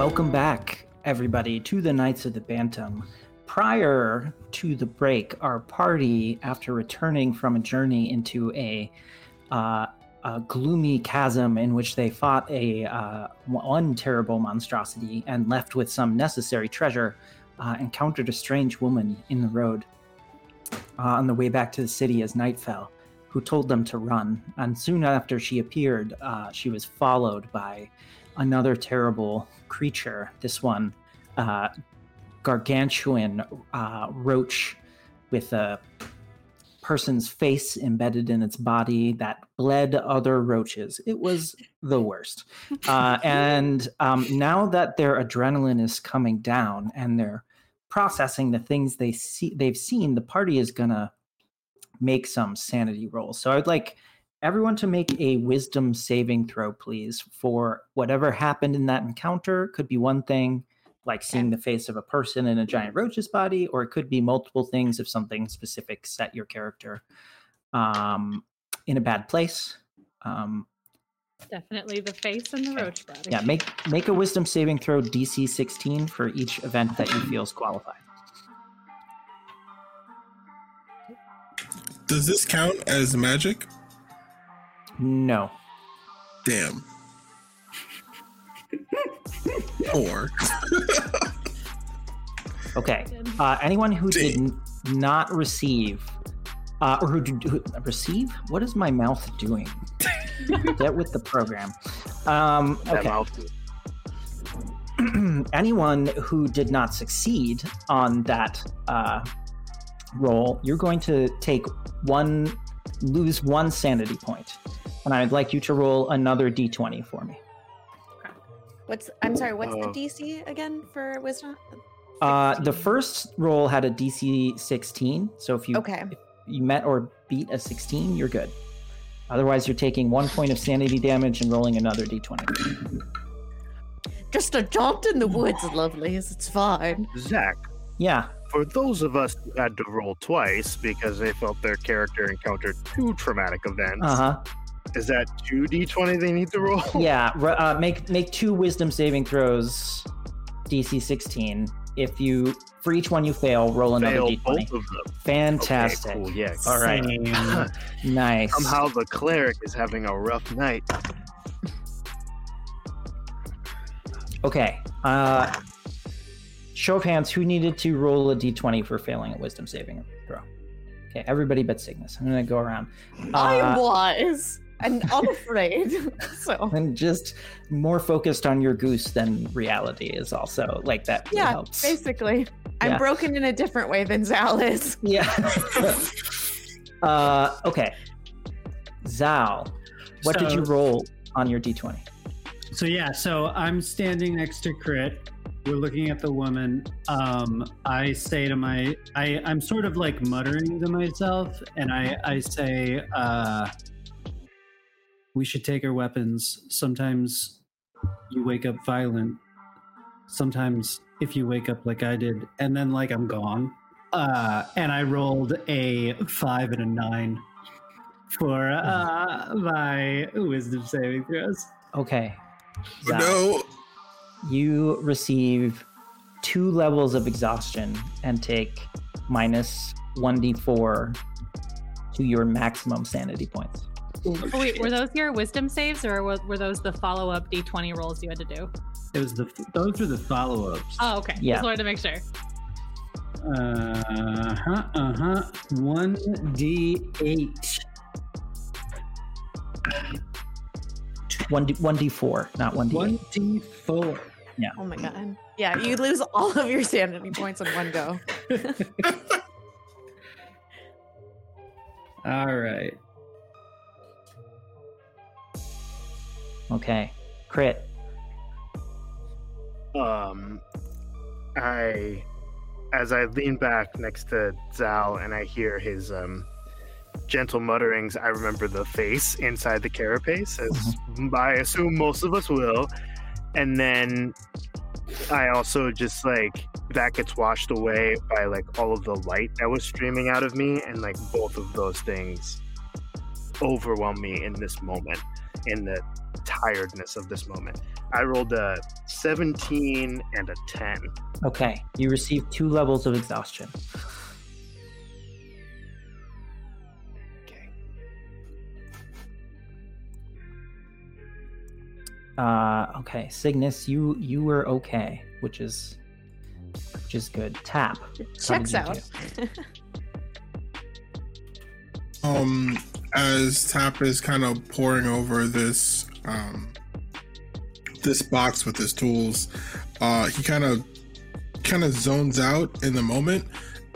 Welcome back, everybody, to the Knights of the Bantam. Prior to the break, our party, after returning from a journey into a, uh, a gloomy chasm in which they fought a uh, one terrible monstrosity and left with some necessary treasure, uh, encountered a strange woman in the road uh, on the way back to the city as night fell, who told them to run. And soon after she appeared, uh, she was followed by another terrible creature. This one, uh, gargantuan uh, roach with a person's face embedded in its body that bled other roaches. It was the worst. Uh, and um, now that their adrenaline is coming down and they're processing the things they see they've seen, the party is gonna make some sanity rolls. So I'd like everyone to make a wisdom saving throw, please, for whatever happened in that encounter. Could be one thing, like seeing the face of a person in a giant roach's body, or it could be multiple things if something specific set your character um, in a bad place. Um, Definitely the face and the roach body. yeah, make make a wisdom saving throw DC 16 for each event that you feel is qualified. Does this count as magic? No. Damn. Or Okay. Uh, anyone who did n- not receive, uh, or who, d- who receive? What is my mouth doing? Get with the program. Um, okay. anyone who did not succeed on that uh, roll, you're going to take one, lose one sanity point, and I'd like you to roll another d20 for me. What's I'm sorry, what's Uh, the DC again for wisdom? Uh, the first roll had a DC 16, so if you Okay. if you met or beat a 16, you're good. Otherwise, you're taking one point of sanity damage and rolling another d20. Just a jaunt in the woods, lovelies. It's fine. Zach, Yeah, for those of us who had to roll twice because they felt their character encountered two traumatic events, uh huh. Is that two d20 they need to roll? Yeah, uh, make make two wisdom saving throws, DC 16. If you for each one you fail, roll another Fail d20. both of them. Fantastic. Okay, cool. Yeah. All right. Nice. Somehow the cleric is having a rough night. Okay. Uh, show of hands. Who needed to roll a d20 for failing a wisdom saving throw? Okay, everybody but Cygnus. I'm gonna go around. I Uh, was and unafraid. so and just more focused on your goose than reality is also like that really yeah, helps. basically. I'm broken in a different way than Zal is. Yeah. uh, okay. Zal, what did you roll on your d20? So yeah, so I'm standing next to Crit. We're looking at the woman. Um, I say to my, I, I'm sort of like muttering to myself, and I, I say, uh, we should take our weapons. Sometimes you wake up violent. Sometimes if you wake up like I did, and then like I'm gone. Uh, and I rolled a five and a nine for uh, my wisdom saving throws. Okay. Zal, no. you receive two levels of exhaustion and take minus 1d4 to your maximum sanity points. Oh, wait, were those your wisdom saves or were, were those the follow up d20 rolls you had to do? It was the those were the follow ups. Oh, okay. Yeah. Just wanted to make sure. Uh huh. Uh huh. One d eight. 1d, 1d4, not 1d8. One d four. Yeah. Oh my god. Yeah, you lose all of your sanity points in one go. All right. Okay. Crit. Um, I, as I lean back next to Zal and I hear his um, gentle mutterings, I remember the face inside the carapace, as I assume most of us will. And then I also just like that gets washed away by like all of the light that was streaming out of me, and like both of those things overwhelm me in this moment. In the tiredness of this moment. I rolled a 17 and a 10. Okay, you receive two levels of exhaustion. Okay. Uh, okay, Cygnus, you you were okay, which is which is good. Tap. how Checks out. Um, as Tap is kind of pouring over this um this box with his tools, uh, he kind of kind of zones out in the moment,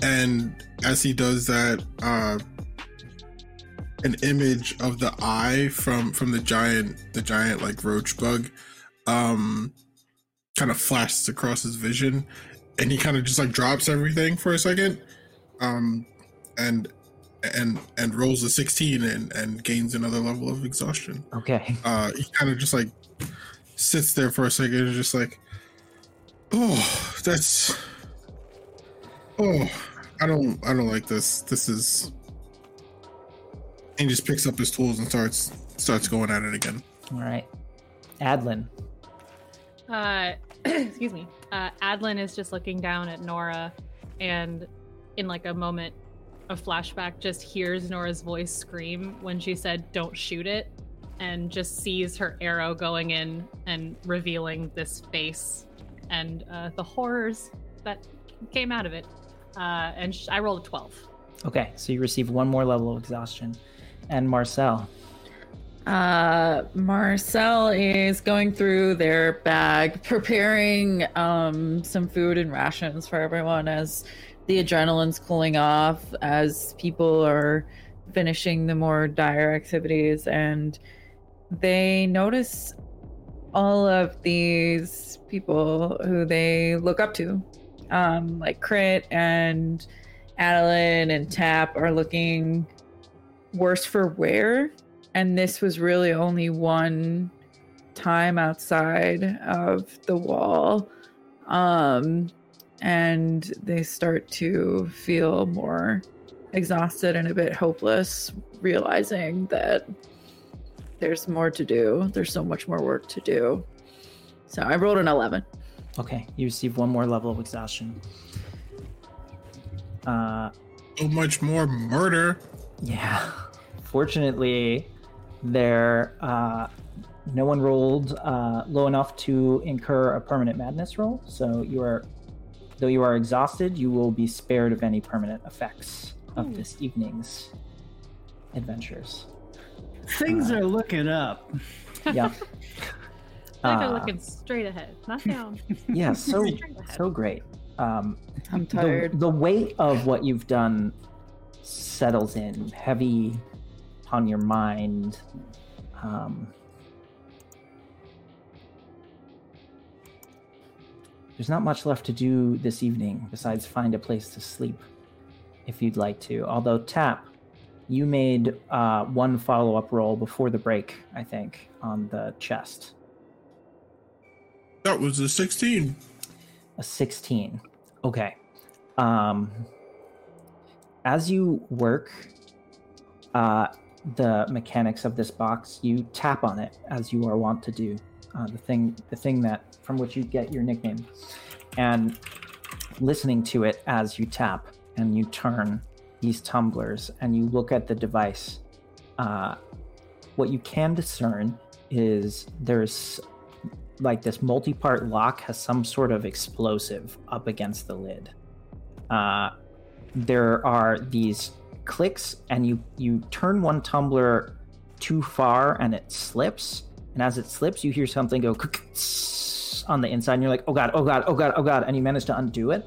and as he does that, uh, an image of the eye from from the giant the giant like roach bug, um, kind of flashes across his vision, and he kind of just like drops everything for a second, um, and and and rolls a 16 and and gains another level of exhaustion Okay. uh he kind of just like sits there for a second and just like oh that's oh i don't i don't like this this is and he just picks up his tools and starts starts going at it again All right. Adlin. Uh, excuse me. Uh, Adlin is just looking down at Nora, and in like a moment of flashback, just hears Nora's voice scream when she said, "Don't shoot it," and just sees her arrow going in and revealing this face and uh, the horrors that came out of it. Uh, and sh- I rolled a twelve. Okay, so you receive one more level of exhaustion. And Marcel. Uh, Marcel is going through their bag, preparing um, some food and rations for everyone as the adrenaline's cooling off, as people are finishing the more dire activities, and they notice all of these people who they look up to, um, like Crit and Adeline and Tap, are looking worse for wear and this was really only one time outside of the wall. Um and they start to feel more exhausted and a bit hopeless realizing that there's more to do. There's so much more work to do. So i rolled an 11 Okay, you receive one more level of exhaustion. Uh, so much more murder. yeah. Fortunately, there uh, no one rolled uh, low enough to incur a permanent madness roll. So you are, though you are exhausted, you will be spared of any permanent effects of this evening's adventures. Things are looking up. Yeah. I think they're Uh, looking straight ahead, not down. yeah. So so great. Um, i'm the, tired the weight of what you've done settles in heavy on your mind. Um, there's not much left to do this evening besides find a place to sleep if you'd like to. Although, Tap, you made uh, one follow up roll before the break, I think, on the chest. that was a 16 A 16. Okay. Um as you work uh the mechanics of this box, you tap on it as you are wont to do. Uh, the thing the thing that from which you get your nickname. And listening to it as you tap and you turn these tumblers and you look at the device, uh, what you can discern is there's like this multi-part lock has some sort of explosive up against the lid. Uh, there are these clicks, and you you turn one tumbler too far, and it slips. And as it slips, you hear something go on the inside, and you're like, "Oh god! Oh god! Oh god! Oh god!" And you manage to undo it.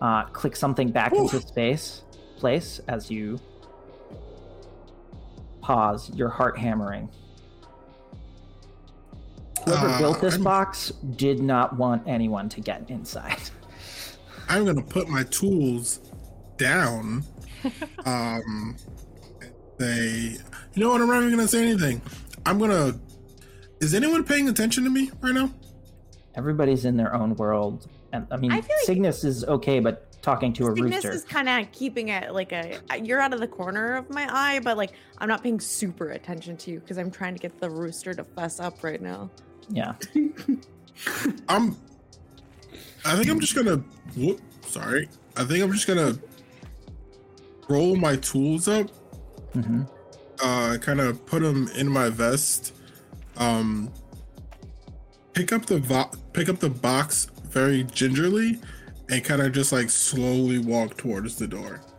Uh, click something back into space, place as you pause. Your heart hammering. Whoever Uh, built this I'm- box did not want anyone to get inside. i'm gonna put my tools down um and say you know what i'm not even gonna say anything i'm gonna is anyone paying attention to me right now Everybody's in their own world, and I mean, I like- Cygnus is okay, but talking to a Cygnus rooster. is kind of keeping it like a. You're out of the corner of my eye, but like I'm not paying super attention to you because I'm trying to get the rooster to fess up right now. Yeah. I'm. I think I'm just gonna. Whoop, sorry. I think I'm just gonna roll my tools up. hmm Uh, kind of put them in my vest. Um, pick up the vo- pick up the box very gingerly, and kind of just like slowly walk towards the door.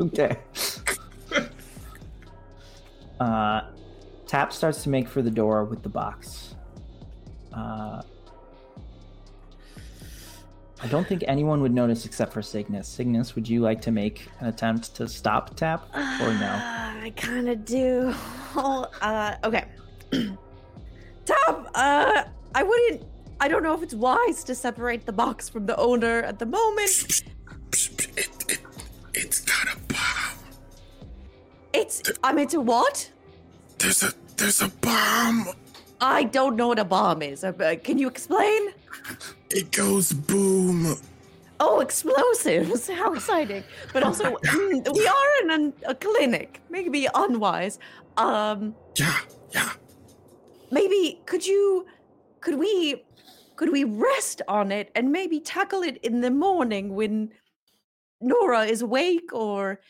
Okay. uh, Tap starts to make for the door with the box. Uh, I don't think anyone would notice except for Cygnus. Cygnus, would you like to make an attempt to stop Tap or no? I kind of do. uh, okay. tap, Uh, I wouldn't. I don't know if it's wise to separate the box from the owner at the moment. It, it, it's got a bomb. It's. I'm into what? There's a there's a bomb. I don't know what a bomb is. Uh, uh, can you explain? It goes boom. Oh, explosives! How exciting! But also, mm, we are in an, a clinic. Maybe unwise. Um, Yeah, yeah. maybe could you, could we, could we rest on it and maybe tackle it in the morning when Nora is awake, or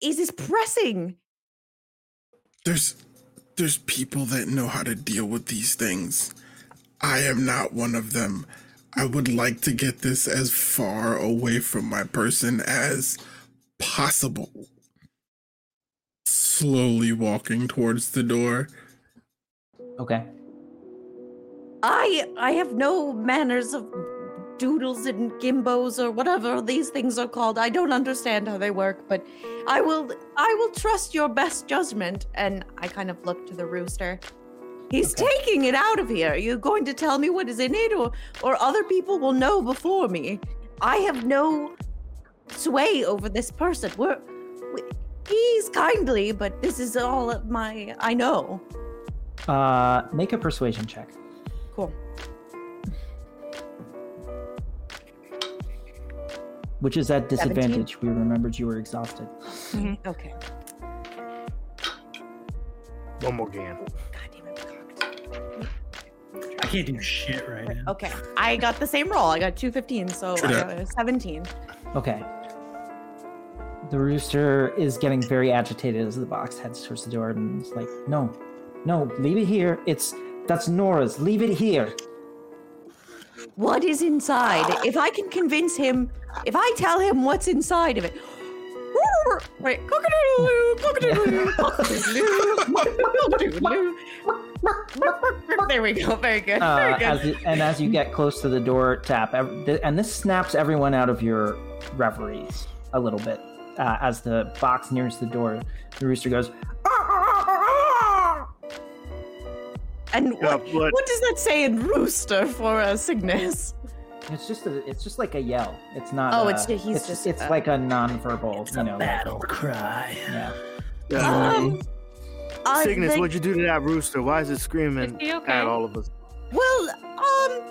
is this pressing? There's there's people that know how to deal with these things. I am not one of them. I would like to get this as far away from my person as possible. Slowly walking towards the door. Okay. I I have no manners of doodles and gimbos or whatever these things are called. I don't understand how they work, but I will I will trust your best judgment. And I kind of look to the rooster. He's Okay. taking it out of here. You're going to tell me what is in it, or or other people will know before me. I have no sway over this person. We're we, he's kindly, but this is all of my I know. Uh, make a persuasion check. Cool. Which is at disadvantage. We remembered you were exhausted. Okay. One more game. I can't do shit right now. Okay, I got the same roll. I got two 15, so I got a 17. Okay. The rooster is getting very agitated as the box heads towards the door and is like, no, no, leave it here. It's that's Nora's. Leave it here. What is inside? If I can convince him, if I tell him what's inside of it. Wait, cock-a-doodle-doo, cock-a-doodle-doo, cock-a-doodle-doo, cock-a-doodle-doo. There we go. Very good. Very Uh, good. as you, and as you get close to the door, tap, and this snaps everyone out of your reveries a little bit. Uh, as the box nears the door, the rooster goes, and Yeah, what, but- what does that say in rooster for uh, Cygnus? It's just a, it's just like a yell. It's not. Oh, uh, it's- he's it's, just, it's uh, like a non-verbal. It's you a know, like- battle cry. yeah. Um, I Cygnus, think- what'd you do to that rooster? Why is it screaming Is okay? at all of us? Well, um,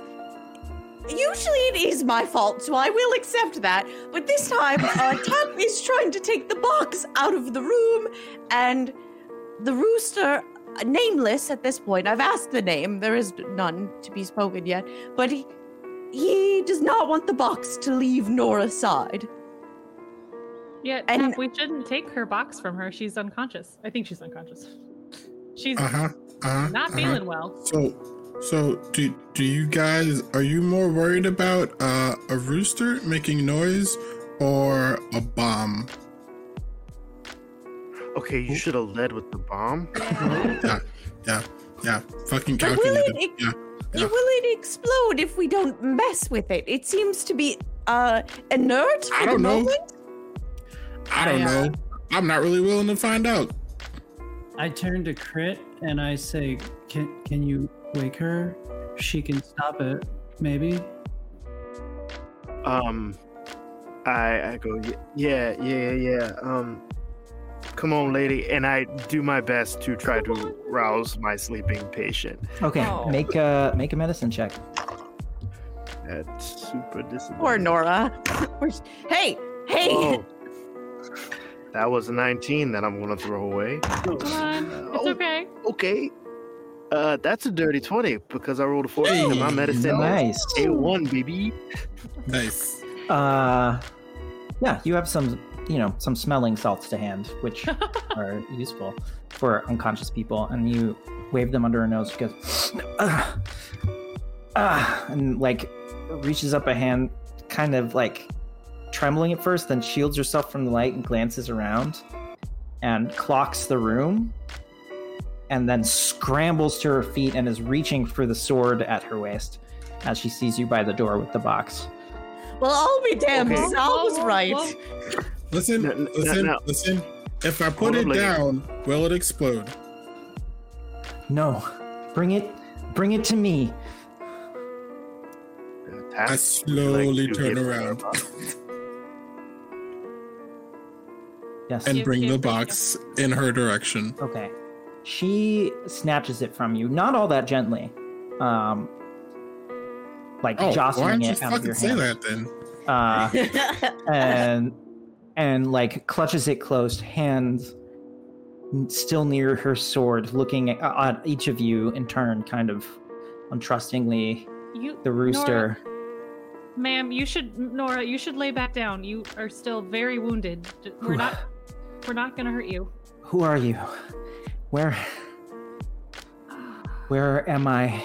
usually it is my fault, so I will accept that. But this time, uh, Tap is trying to take the box out of the room, and the rooster, uh, nameless at this point, I've asked the name, there is none to be spoken yet, but he, he does not want the box to leave Nora's side. Yeah, And- Tap, we shouldn't take her box from her. She's unconscious. I think she's unconscious. She's Uh huh. Uh huh. not feeling well. So, so do do you guys are you more worried about uh, a rooster making noise or a bomb? Okay, you should have led with the bomb. Yeah, yeah, yeah. Fucking But will calculated. it- Yeah. Yeah. Will it explode if we don't mess with it? It seems to be uh, inert for I the don't know. moment. I don't I, uh, know. I'm not really willing to find out. I turn to Crit and I say, "Can can you wake her? She can stop it, maybe." Um, I I go "Y- yeah yeah yeah. Um, come on, lady, and I do my best to try to rouse my sleeping patient. Okay, Oh. make a make a medicine check. That's super disappointing. Poor Nora. Where's- hey, hey. Oh. That was a 19 that I'm gonna throw away. Come on, it's Oh. okay. Okay. Uh, that's a dirty 20 because I rolled a 14 and my medicine Nice. is A1, baby. Nice. Uh, yeah, you have some, you know, some smelling salts to hand, which are useful for unconscious people, and you wave them under her nose. She goes, ah, and like reaches up a hand, kind of like trembling at first, then shields herself from the light and glances around, and clocks the room, and then scrambles to her feet and is reaching for the sword at her waist as she sees you by the door with the box. Well, I'll be damned. Okay. Sal was Whoa, whoa, right. Oh, oh. Listen, No, no, listen, no. listen. If I put Hold it up, down, will it explode? No, bring it, bring it to me. I slowly turn around Yes. and bring the box in her direction. Okay. She snatches it from you, not all that gently, um, like Oh, jostling it out of your say hand, that then? uh, and and like clutches it closed, hands still near her sword, looking at, at each of you in turn, kind of untrustingly. You, The rooster. ma'am, you should, Nora, you should lay back down. You are still very wounded. We're not, we're not gonna hurt you. Who are you? Where? Where am I?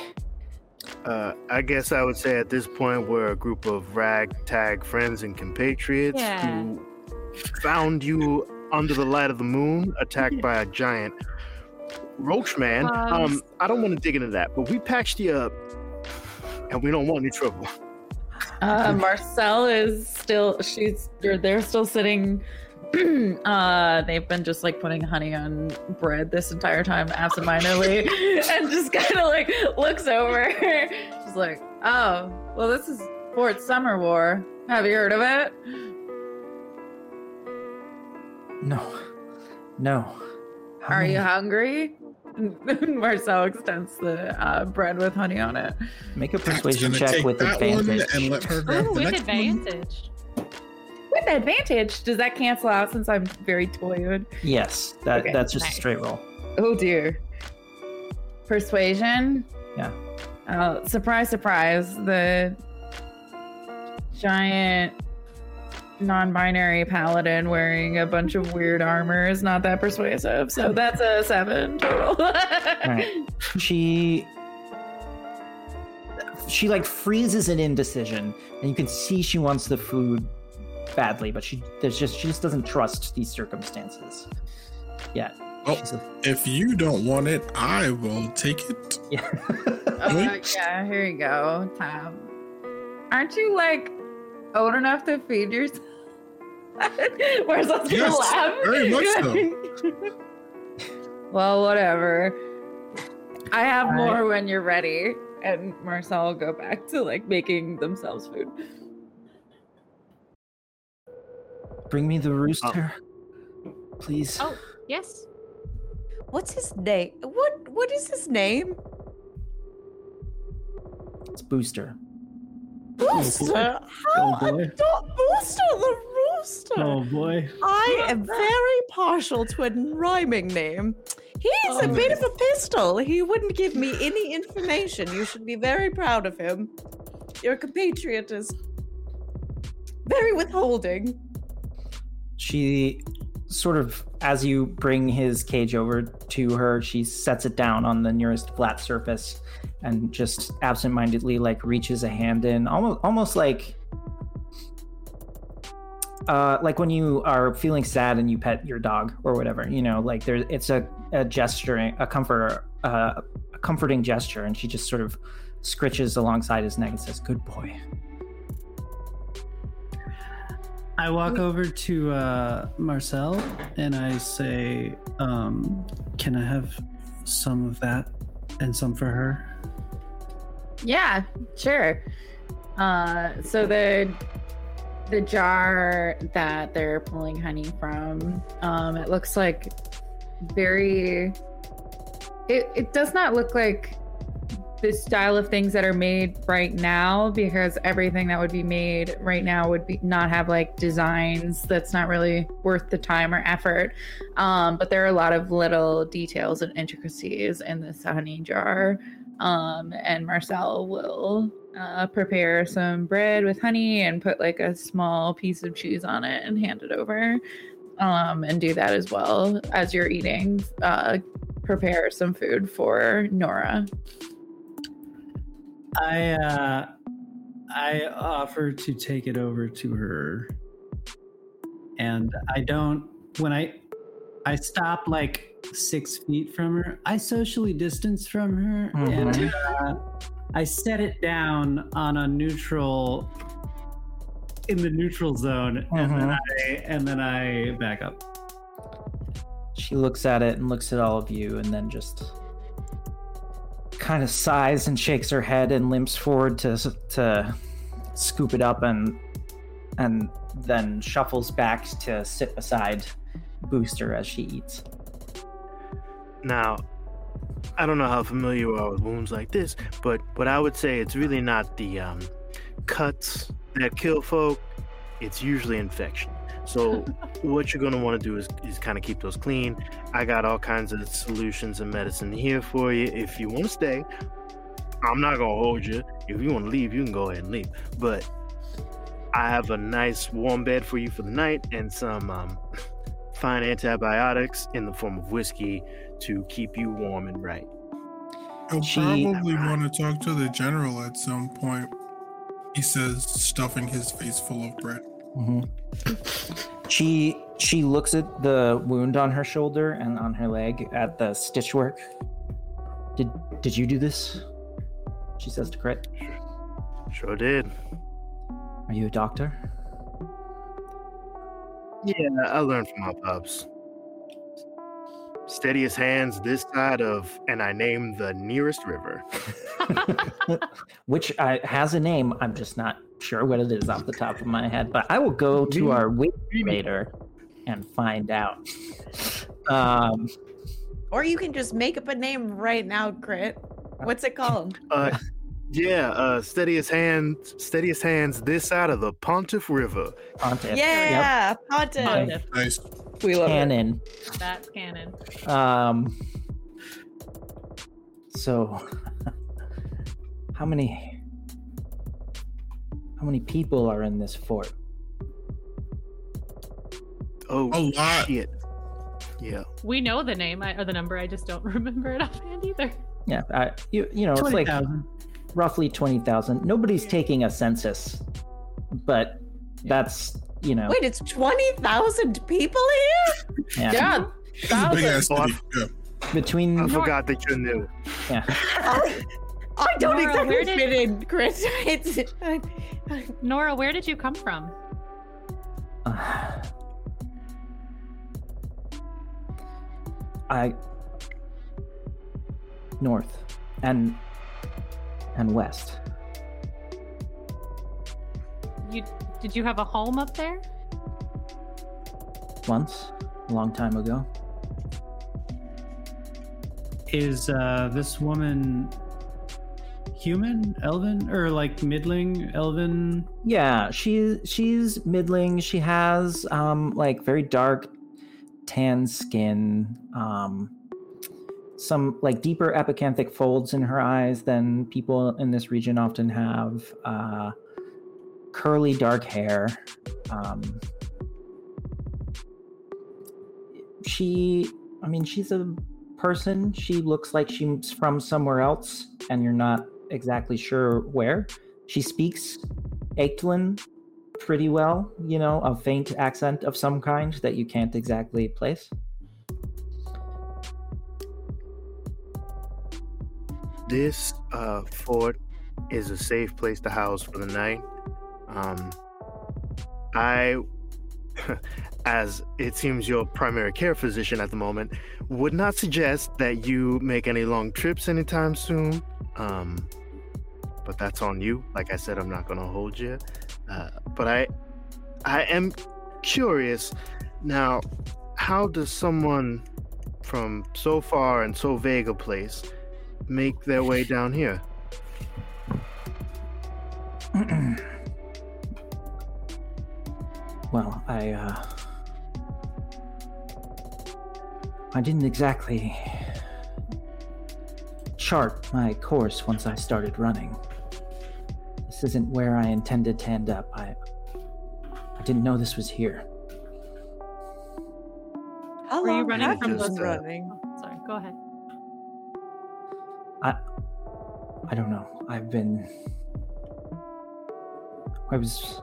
Uh, I guess I would say at this point we're a group of ragtag friends and compatriots Yeah. who found you under the light of the moon, attacked by a giant roach man. Um, Um, I don't want to dig into that, but we patched you up, and we don't want any trouble. Uh, Marcel is still, she's, they're, they're still sitting. uh, they've been just like putting honey on bread this entire time, absentmindedly, and just kind of like looks over. She's like, oh, well, this is Fort Summer War. Have you heard of it? No, no. How Are you hungry? Marcel extends the uh, bread with honey on it. Make a persuasion check with that one advantage. and let her grab Ooh, the with next one. Advantage. Does that cancel out since I'm very toyed? Yes, that Okay, that's just nice. a straight roll. Oh dear. Persuasion. Yeah. Uh, surprise, surprise. The giant non-binary paladin wearing a bunch of weird armor is not that persuasive. So that's a seven total. right. She she like freezes in indecision, and you can see she wants the food badly, but she there's just she just doesn't trust these circumstances. Yeah. Oh. A- If you don't want it, I will take it. yeah. Uh, yeah, here you go, Tom. Aren't you like old enough to feed yourself? Where's that gonna Yes, laugh? very much so. well, whatever. I have Alright. more when you're ready. And Marcel will go back to like making themselves food. Bring me the uh, rooster, please. Oh, yes. What's his name? What What is his name? It's Booster. Booster. Oh, How Oh, boy. ador- Booster the rooster. Oh boy. I am very partial to a rhyming name. He's a oh, bit of a pistol. He wouldn't give me any information. You should be very proud of him. Your compatriot is very withholding. She sort of, as you bring his cage over to her, she sets it down on the nearest flat surface and just absentmindedly like reaches a hand in, almost almost like uh, like when you are feeling sad and you pet your dog or whatever, you know, like there's it's a, a gesturing, a comfort, uh, a comforting gesture, and she just sort of scritches alongside his neck and says, "Good boy." I walk over to uh, Marcel and I say, um, "Can I have some of that and some for her?" Yeah, sure. Uh, so the the jar that they're pulling honey from, um, it looks like very. It it does not look like the style of things that are made right now because everything that would be made right now would be not have like designs that's not really worth the time or effort. Um, but there are a lot of little details and intricacies in this honey jar. Um, and Marcel will uh, prepare some bread with honey and put like a small piece of cheese on it and hand it over. Um, and do that as well as you're eating. Uh, prepare some food for Nora. I uh, I offer to take it over to her, and I don't. When I I stop like six feet from her, I socially distance from her, and uh, I set it down on a neutral in the neutral zone, and then I and then I back up. She looks at it and looks at all of you and then just kind of sighs and shakes her head and limps forward to to scoop it up and and then shuffles back to sit beside Booster as she eats. Now, I don't know how familiar you are with wounds like this, but but I would say it's really not the um, cuts that kill folk. It's usually infection. So what you're gonna want to do is, is kind of keep those clean. I got all kinds of solutions and medicine here for you. If you want to stay, I'm not gonna hold you. If you want to leave, you can go ahead and leave. But I have a nice warm bed for you for the night and some um, fine antibiotics in the form of whiskey to keep you warm and right. I'll She- probably want to talk to the general at some point. He says, stuffing his face full of bread. Mhm. She she looks at the wound on her shoulder and on her leg at the stitch work. Did did you do this? She says to Crit. Sure did. Are you a doctor? Yeah, I learned from my pups. Steadiest hands this side of, and I named the nearest river. Which uh, has a name. I'm just not sure what it is off the top of my head. But I will go to our wiki later and find out. Um, Or you can just make up a name right now, Crit. What's it called? Uh, yeah, uh, steadiest hands, steadiest hands this side of the Pontiff River. Pontiff. yeah, Pontiff. Pontiff. Nice. We Yep. love it. Canon. That's canon. Um. So, how many? How many people are in this fort? Oh, A lot. shit. Yeah. We know the name I, or the number. I just don't remember it offhand either. Yeah, I, you you know it's like thousand. roughly twenty thousand. Nobody's taking a census, but that's you know Wait, it's 20,000 people here? yeah, Yeah, It's a big ass Oh, I- city. Yeah. between I forgot that you knew. yeah. Oh, I, I don't Nora, exactly where did- fit in, Chris. It's, I, I, Nora, where did you come from? Uh, I north and and west. You did you have a home up there? Once, a long time ago. Is uh, this woman human, elven, or like middling, elven? Yeah, she's she's middling. She has um like very dark tan skin, um some like deeper epicanthic folds in her eyes than people in this region often have. Uh curly dark hair. Um she I mean she's a person. She looks like she's from somewhere else and you're not exactly sure where. She speaks Aiktlin pretty well, you know, a faint accent of some kind that you can't exactly place. This uh, fort is a safe place to house for the night. Um, I, as it seems your primary care physician at the moment, would not suggest that you make any long trips anytime soon. Um, but that's on you. Like I said, I'm not going to hold you. Uh, but I, I am curious now. How does someone from so far and so vague a place make their way down here? well, I uh I didn't exactly chart my course once I started running. This isn't where I intended to end up. I I didn't know this was here. How Were you long running have from you those- been running? Oh, sorry, go ahead. I I don't know. I've been. I was.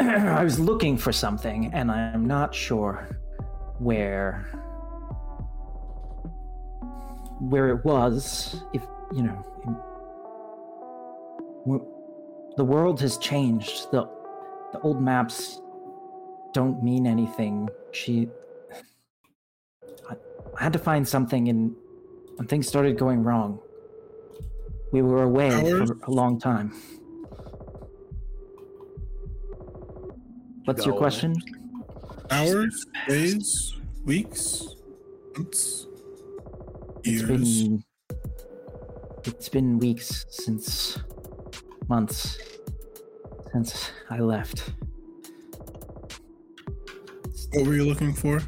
I was looking for something, and I'm not sure where. Where it was, if you know. The world has changed. The the old maps don't mean anything. She. I, I had to find something, and and things started going wrong. We were away Hours? for a long time. What's your question? Hours, days, weeks, months, It's years. been it's been weeks since months since I left. What were you looking for?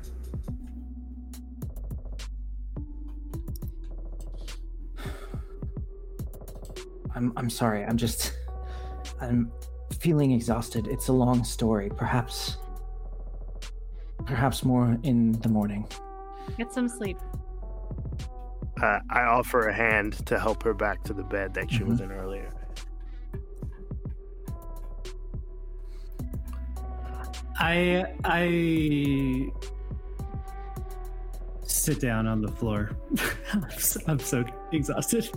I'm I'm sorry. I'm just I'm feeling exhausted. It's a long story. Perhaps perhaps more in the morning. Get some sleep. Uh, I offer a hand to help her back to the bed that she was Mhm. in earlier. I I sit down on the floor. I'm so- I'm so exhausted.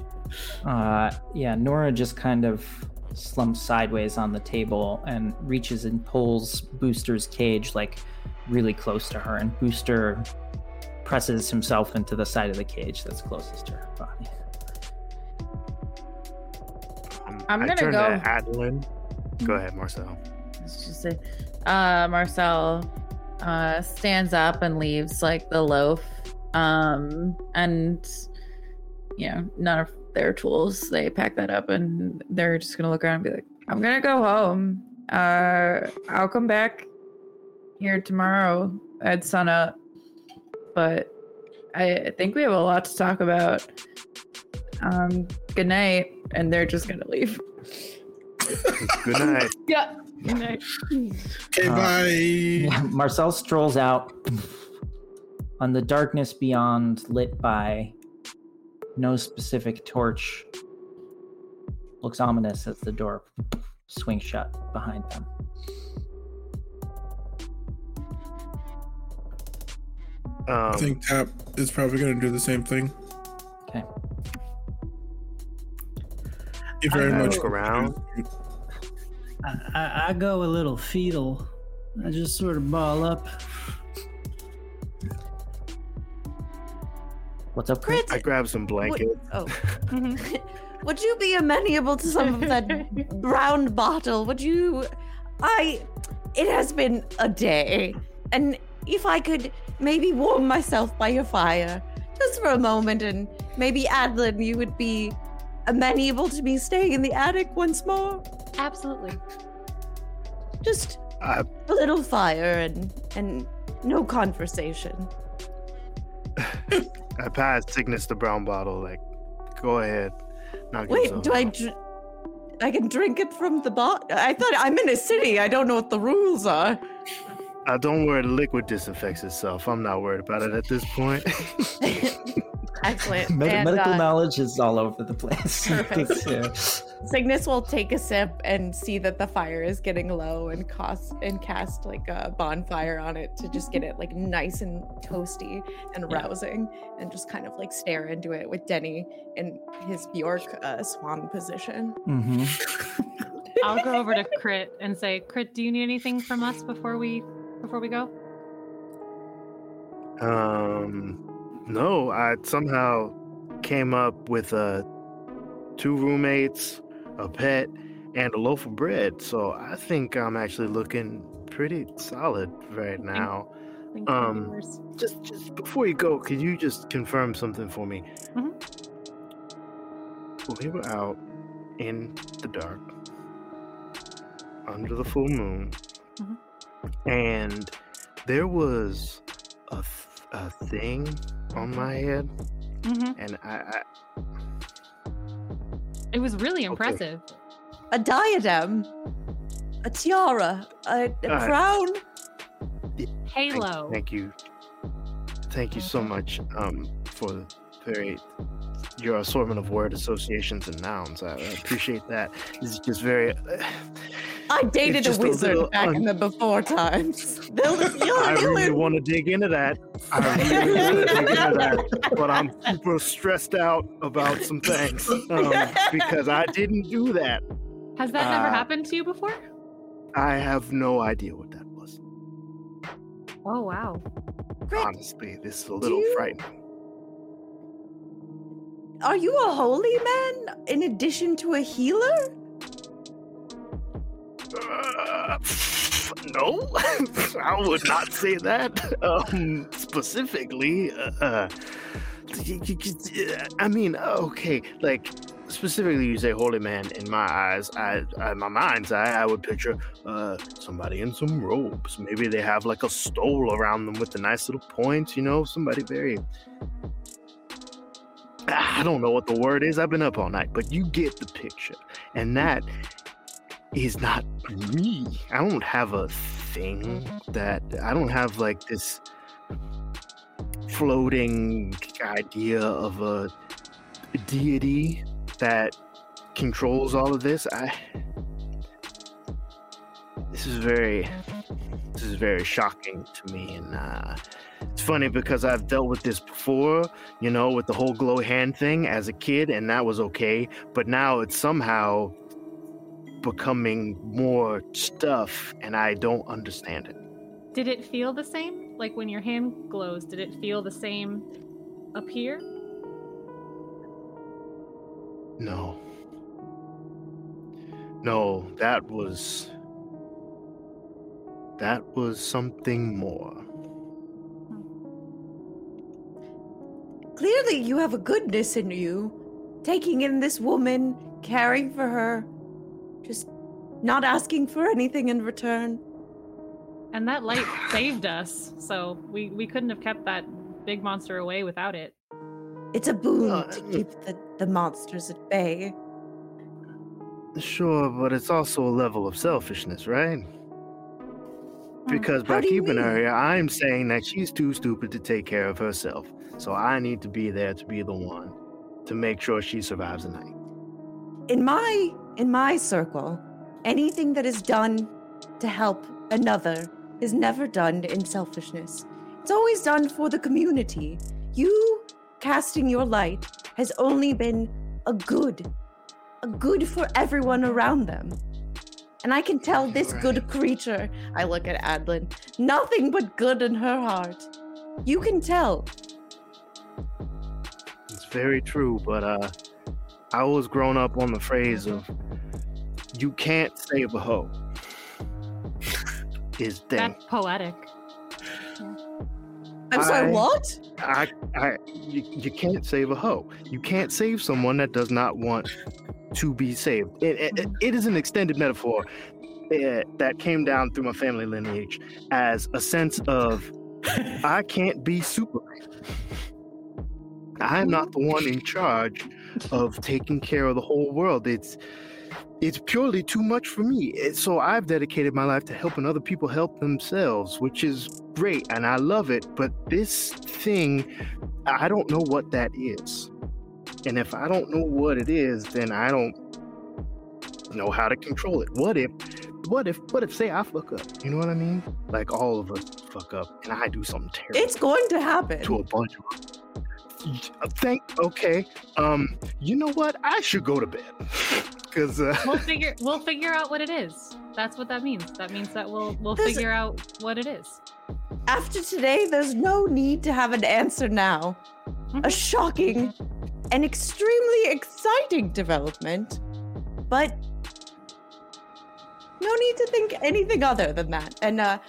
Uh, yeah, Nora just kind of slumps sideways on the table and reaches and pulls Booster's cage like really close to her, and Booster presses himself into the side of the cage that's closest to her body. Um, I'm gonna turn go- to Adeline. Go ahead, Marcel. Let's just say, uh, Marcel uh, stands up and leaves like the loaf, um, and you know none of their tools. They pack that up and they're just gonna look around and be like, "I'm gonna go home. Uh, I'll come back here tomorrow at sunup." But I think we have a lot to talk about. Um, good night, and they're just gonna leave. Good night. Yeah. Good night. Okay, Uh, bye. Marcel strolls out on the darkness beyond, lit by no specific torch. Looks ominous as the door swings shut behind them. I Um, think Tap is probably going to do the same thing. Okay. You very I much. look around. I, I, I go a little fetal. I just sort of ball up. What's up, Chris? Crit, I grab some blankets. oh. Would you be amenable to some of that brown bottle? Would you? I. It has been a day, and if I could maybe warm myself by your fire just for a moment, and maybe Adlin, you would be amenable to me staying in the attic once more. Absolutely. Just uh, a little fire and and no conversation. I pass Cygnus the brown bottle. Like, go ahead. Knock Wait, yourself do I? Dr- I can drink it from the bottle. I thought I'm in a city. I don't know what the rules are. Uh, don't worry, the liquid disinfects itself. I'm not worried about it at this point. Excellent. Med- And, medical uh, knowledge is all over the place. Perfect. Uh, Cygnus will take a sip and see that the fire is getting low and cast and cast like a bonfire on it to just get it like nice and toasty and Yeah. rousing and just kind of like stare into it with Denny in his Bjork uh, swan position. mhm. I'll go over to Crit and say, Crit, do you need anything from us before we before we go? um, no, I somehow came up with uh, two roommates, a pet, and a loaf of bread. So I think I'm actually looking pretty solid right now. Thank Um, viewers. Just, just before you go, could you just confirm something for me? Mhm. We were out, in the dark under the full moon, Mhm. And there was a, th- a thing on my head, hmm and I, I It was really impressive. A diadem, a tiara, a, a Uh, crown. Halo. thank you, thank you so much um, for very your assortment of word associations and nouns. I, I appreciate that. It's just very. I dated a just a wizard little back un- in the before times. I really want to dig into that. I really want to dig into that, but I'm super stressed out about some things um, because I didn't do that. Has that never uh, happened to you before? I have no idea what that was. Oh wow. Crit, Honestly, this is a little you- frightening. are you a holy man in addition to a healer? Uh, no, I would not say that um, specifically. Uh, I mean, okay, like specifically, you say holy man. In my eyes, I, I my mind's eye, I would picture uh, somebody in some robes. Maybe they have like a stole around them with the nice little point. You know, somebody very. I don't know what the word is. I've been up all night, but you get the picture, and that is not me. I don't have a thing that I don't have like this floating idea of a deity that controls all of this. I this is very this is very shocking to me and uh it's funny because I've dealt with this before, you know, with the whole glow hand thing as a kid, and that was okay. But now it's somehow becoming more stuff and I don't understand it. Did it feel the same? Like when your hand glows, did it feel the same up here? No. No, that was. That was something more. Hmm. Clearly, you have a goodness in you. Taking in this woman, caring for her, just not asking for anything in return. And that light saved us, so we we couldn't have kept that big monster away without it. It's a boon Uh, to keep the, the monsters at bay. Sure, but it's also a level of selfishness, right? Because by do you keeping her here, I'm saying that she's too stupid to take care of herself. So I need to be there to be the one to make sure she survives the night. In my in my circle, anything that is done to help another is never done in selfishness. It's always done for the community. You casting your light has only been a good, a good for everyone around them. And I can tell this good creature, I look at Adlin, nothing but good in her heart. You can tell. It's very true, but uh, I was grown up on the phrase of "you can't save a hoe." Is thing. That's poetic. I'm sorry, I- what? I, I, you, you can't save a hoe. You can't save someone that does not want to be saved. It, it, it is an extended metaphor uh, that came down through my family lineage as a sense of I can't be Superman. I am not the one in charge of taking care of the whole world. It's it's purely too much for me. So I've dedicated my life to helping other people help themselves, which is great and I love it. But this thing, I don't know what that is. And if I don't know what it is, then I don't know how to control it. What if, what if, what if, say I fuck up? You know what I mean? Like all of us fuck up and I do something terrible It's going to happen. to a bunch of Uh, Thank. Okay. Um. You know what? I should go to bed because uh, We'll figure we'll figure out what it is. That's what that means. That means that we'll we'll figure out what it is. After today, there's no need to have an answer now. A shocking and extremely exciting development, but no need to think anything other than that. And uh,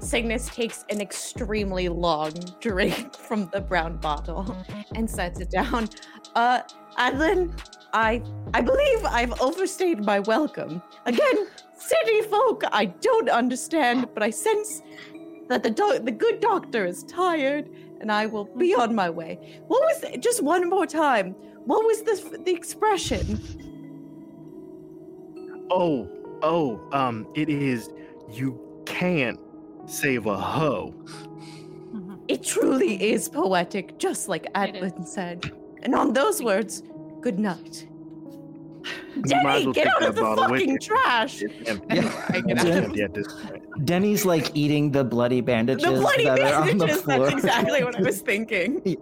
Cygnus takes an extremely long drink from the brown bottle and sets it down. Uh, Adlin, I I believe I've overstayed my welcome. Again, city folk, I don't understand, but I sense that the doc- the good doctor is tired, and I will be on my way. What was the- just one more time? What was the the expression? Oh, oh, um, it is you can't save a hoe. It truly is poetic, just like Adlin said. And on those words, good night. You might as Denny, well get out of the fucking trash! Yeah. I get It's out. empty at this point. Denny's like eating the bloody bandages The bloody that are on the bandages, floor. that's exactly what I was thinking. Yeah.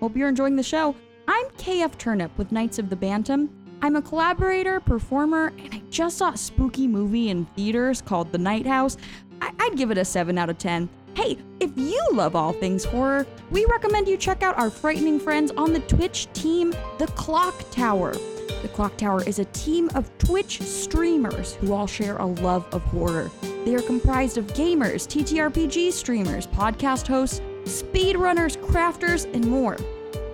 Hope you're enjoying the show. I'm KF Turnip with Knights of the Bantam. I'm a collaborator, performer, and I just saw a spooky movie in theaters called The Night House. I- I'd give it a 7 out of 10. Hey, if you love all things horror, we recommend you check out our frightening friends on the Twitch team, The Clock Tower. The Clock Tower is a team of Twitch streamers who all share a love of horror. They are comprised of gamers, TTRPG streamers, podcast hosts, speedrunners, crafters, and more.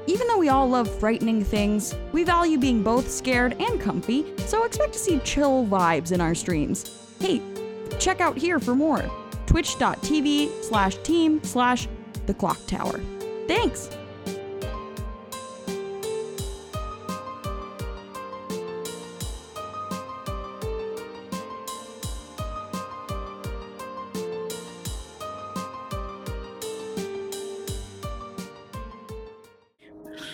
Even though we all love frightening things, we value being both scared and comfy, so expect to see chill vibes in our streams. Hey, check out here for more. Twitch.tv slash team slash the clock tower. Thanks!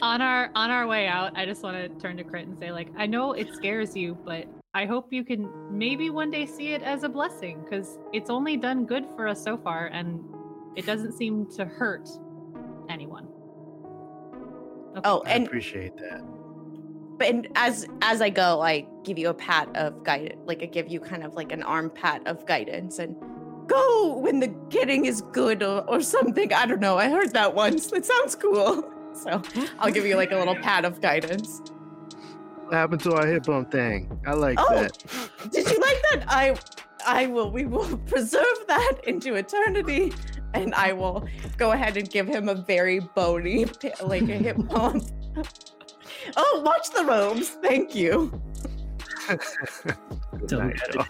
On our on our way out, I just want to turn to Crit and say, like, I know it scares you, but I hope you can maybe one day see it as a blessing because it's only done good for us so far, and it doesn't seem to hurt anyone. Okay. Oh, I appreciate that. and as as I go, I give you a pat of guidance, like I give you kind of like an arm pat of guidance, and go when the getting is good or, or something. I don't know. I heard that once. It sounds cool. So I'll give you like a little pat of guidance. What happened to our hip bump thing? I like Oh, that. did you like that? I I will. We will preserve that into eternity, and I will go ahead and give him a very bony, like a hip bump. oh, watch the robes. Thank you. Good Don't night, get it. y'all.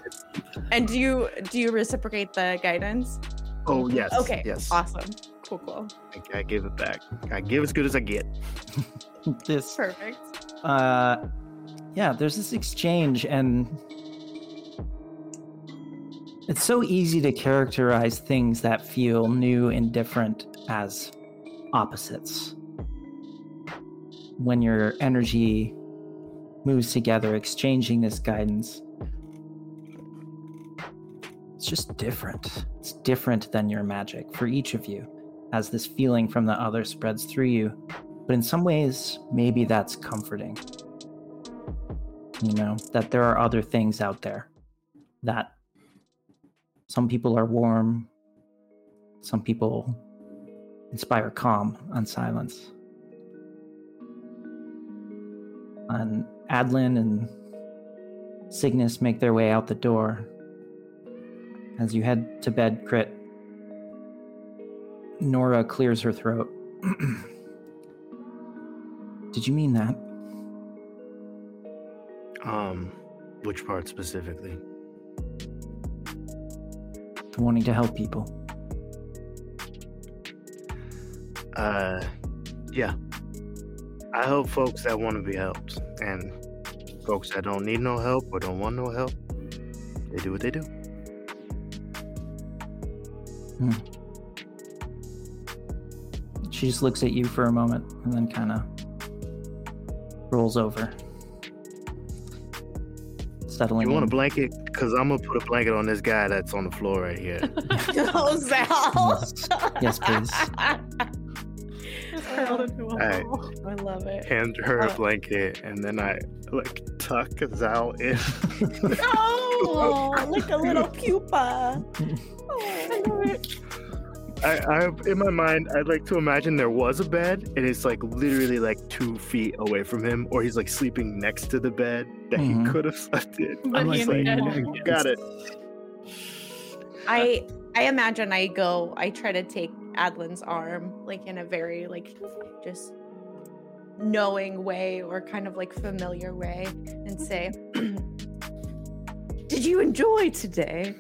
And do you do you reciprocate the guidance? Oh yes. Okay. Yes. Awesome. Cool. Cool. I, I give it back. I give as good as I get. this Perfect. uh yeah there's this exchange and it's so easy to characterize things that feel new and different as opposites when your energy moves together exchanging this guidance it's just different it's different than your magic for each of you as this feeling from the other spreads through you but in some ways, maybe that's comforting. You know, that there are other things out there that some people are warm, some people inspire calm and silence. And Adlin and Cygnus make their way out the door. As you head to bed, Crit, Nora clears her throat. Did you mean that? Um, which part specifically? The wanting to help people. Uh, yeah. I help folks that want to be helped, and folks that don't need no help or don't want no help, they do what they do. Hmm. She just looks at you for a moment and then kind of rolls over. Settling You want a blanket? Cause I'm gonna put a blanket on this guy that's on the floor right here. oh, Zal. Yes, please. Just curled into a Alright. ball. I love it. Hand her a blanket, and then I like tuck Zal in. Oh, like a little pupa. Oh, I, I, in my mind, I'd like to imagine there was a bed, and it's like literally like two feet away from him, or he's like sleeping next to the bed that Mhm. he could have slept in. But I'm he just like, instead- leaning against- got it. I I imagine I go. I try to take Adlin's arm, like in a very like just knowing way or kind of like familiar way, and say, "Did you enjoy today?"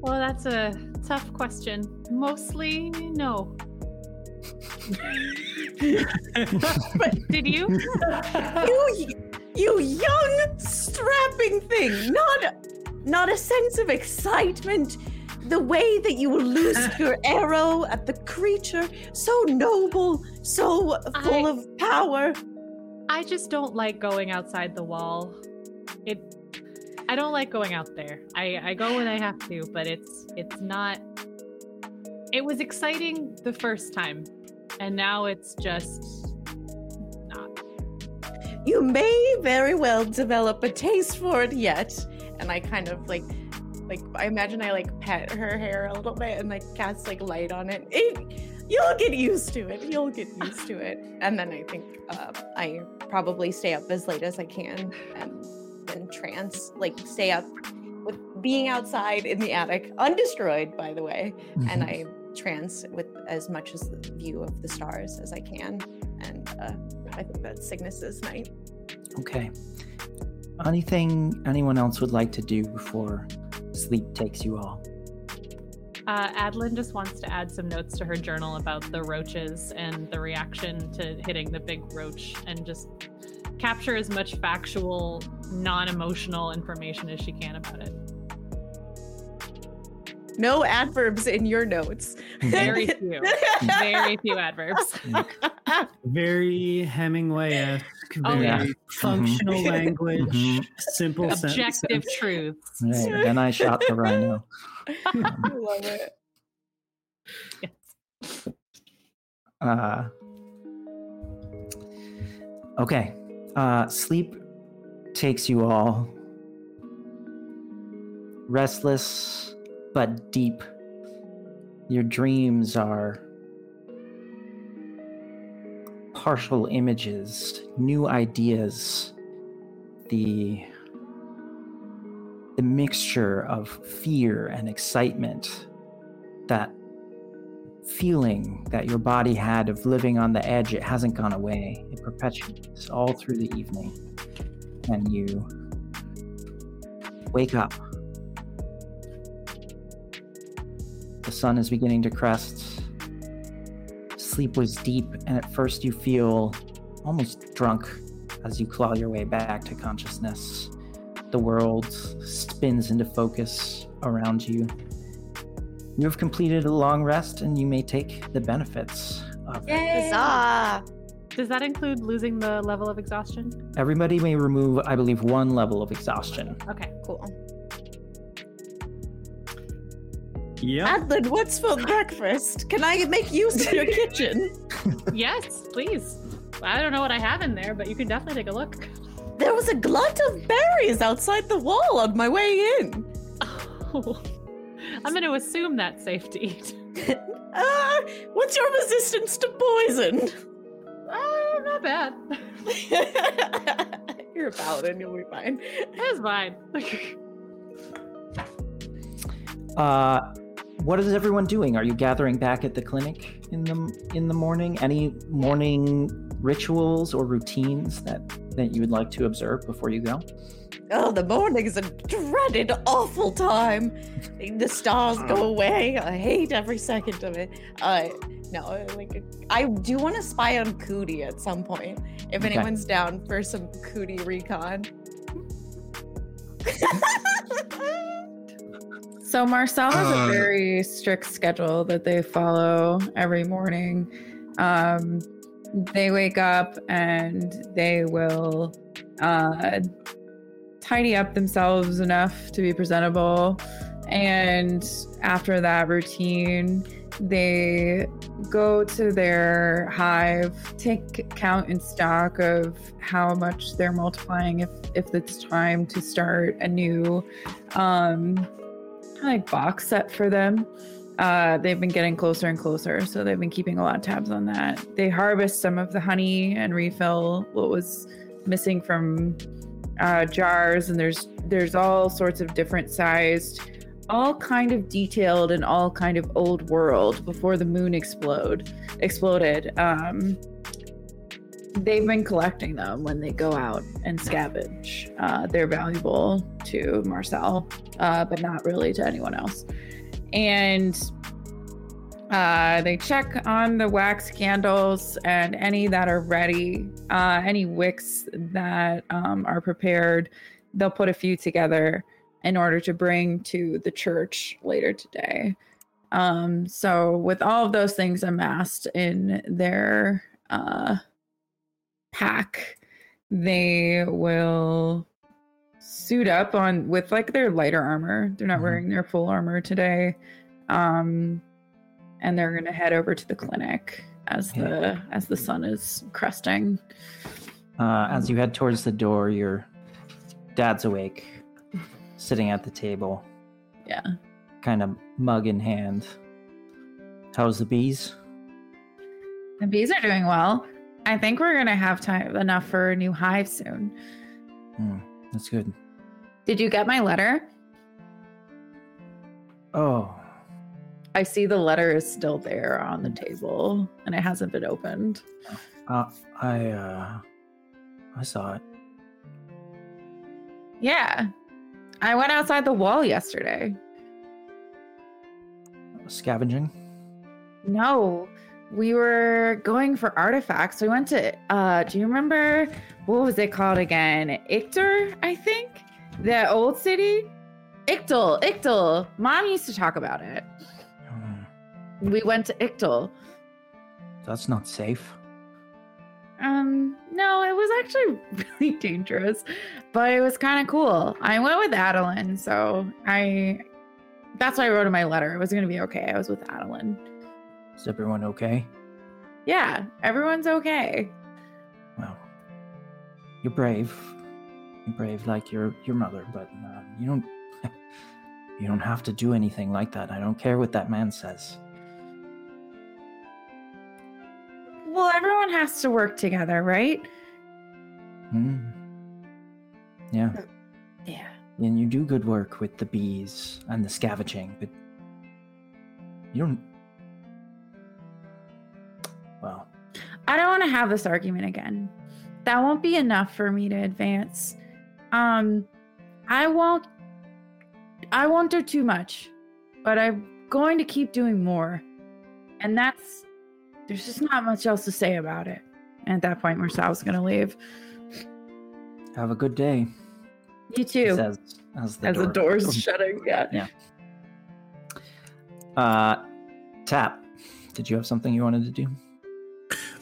Well, that's a tough question. Mostly, no. but did you? you you young strapping thing not not a sense of excitement the way that you loosed your arrow at the creature so noble so full I- of power I just don't like going outside the wall. It I don't like going out there. I I go when I have to, but it's it's not It was exciting the first time, and now it's just not. you may very well develop a taste for it yet and i kind of like like i imagine i like pet her hair a little bit and like cast like light on it, it you'll get used to it you'll get used to it and then i think uh, i probably stay up as late as i can and then trance like stay up with being outside in the attic undestroyed by the way and Mhm. i trance with as much as the view of the stars as i can and uh, i think that's cygnus's night Okay. Anything anyone else would like to do before sleep takes you all? Uh, Adeline just wants to add some notes to her journal about the roaches and the reaction to hitting the big roach and just capture as much factual, non emotional information as she can about it. No adverbs in your notes. Very few. Very few adverbs. Very Hemingway-esque, Oh, very yeah. functional Mhm. language, Mhm. simple Objective sentences. truths. Right. Then I shot the rhino. I love it. Yes. Uh, okay. Uh, sleep takes you all restless but deep. Your dreams are partial images, new ideas, the the mixture of fear and excitement that feeling that your body had of living on the edge, it hasn't gone away. It perpetuates all through the evening. And you wake up. The sun is beginning to crest. Sleep was deep, and at first you feel almost drunk as you claw your way back to consciousness. The world spins into focus around you. You have completed a long rest and you may take the benefits of it. Huzzah! Does that include losing the level of exhaustion? Everybody may remove, I believe, one level of exhaustion. Okay. Cool. Yeah. Adlin, what's for breakfast? Can I make use of your kitchen? yes, please. I don't know what I have in there, but you can definitely take a look. There was a glut of berries outside the wall on my way in. I'm going to assume that's safety. Uh, what's your resistance to poison? Oh, not bad. You're a paladin, you'll be fine. That's fine. Uh, what is everyone doing? Are you gathering back at the clinic in the in the morning? Any morning rituals or routines that that you would like to observe before you go? Oh, the morning is a dreaded, awful time. The stars go away. I hate every second of it. Uh, no, like I do want to spy on Cootie at some point. If Okay. anyone's down for some Cootie recon. So Marcel has Uh, a very strict schedule that they follow every morning. Um, they wake up and they will uh, tidy up themselves enough to be presentable. And after that routine, they go to their hive, take count and stock of how much they're multiplying if if it's time to start a new um like box set for them. Uh, they've been getting closer and closer, so they've been keeping a lot of tabs on that. They harvest some of the honey and refill what was missing from uh, jars, and there's there's all sorts of different sized all kind of detailed and all kind of old world before the moon explode exploded. Um, they've been collecting them when they go out and scavenge. Uh, they're valuable to Marcel, uh, but not really to anyone else. And uh, they check on the wax candles and any that are ready, uh, any wicks that um, are prepared. They'll put a few together in order to bring to the church later today. Um, so, with all of those things amassed in their uh, pack, they will suit up on with like their lighter armor. They're not Mhm. wearing their full armor today. Um, and they're gonna head over to the clinic as Okay. the as the sun is cresting. Uh, as you head towards the door, your dad's awake, sitting at the table, Yeah. kind of mug in hand. How's the bees? The bees are doing well. I think we're gonna have time enough for a new hive soon. Hmm, that's good. Did you get my letter? Oh, I see the letter is still there on the table and it hasn't been opened. uh, I uh, I saw it. Yeah. I went outside the wall yesterday. Scavenging. No, we were going for artifacts. We went to uh do you remember what was it called again? Ictor, I think? The old city? Ictal, Ictal. Mom used to talk about it. Hmm, We went to Ictal. That's not safe. Um, no, it was actually really dangerous, but it was kind of cool. I went with Adeline, so I that's why I wrote in my letter. It was gonna be okay. I was with Adeline. Is everyone okay? Yeah, everyone's okay. Well, you're brave. You're brave like your your mother, but um, you don't you don't have to do anything like that. I don't care what that man says. Well, everyone has to work together, right? Hmm. Yeah, Yeah. and you do good work with the bees and the scavenging, but you don't. Well, I don't want to have this argument again. That won't be enough for me to advance. Um, I won't. I won't do too much, but I'm going to keep doing more, and that's. There's just not much else to say about it. And at that point, Marcel's gonna leave. have a good day. You too. Says as the As the door's shutting. Yeah. Yeah. Uh, tap. Did you have something you wanted to do?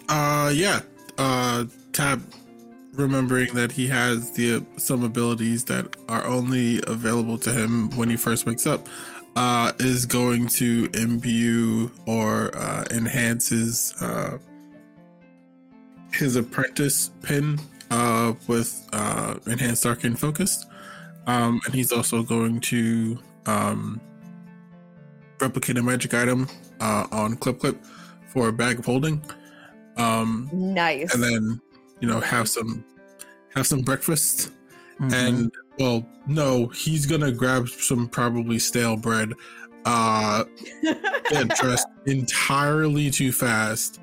Uh, yeah. Uh, Tap, remembering that he has the some abilities that are only available to him when he first wakes up, uh, is going to imbue or uh, enhance his uh, his apprentice pin uh, with uh, enhanced arcane focus, um, and he's also going to um, replicate a magic item uh, on Clip Clip for a bag of holding. Um, Nice. and then you know have some have some breakfast Mhm. and well no he's gonna grab some probably stale bread uh get dressed entirely too fast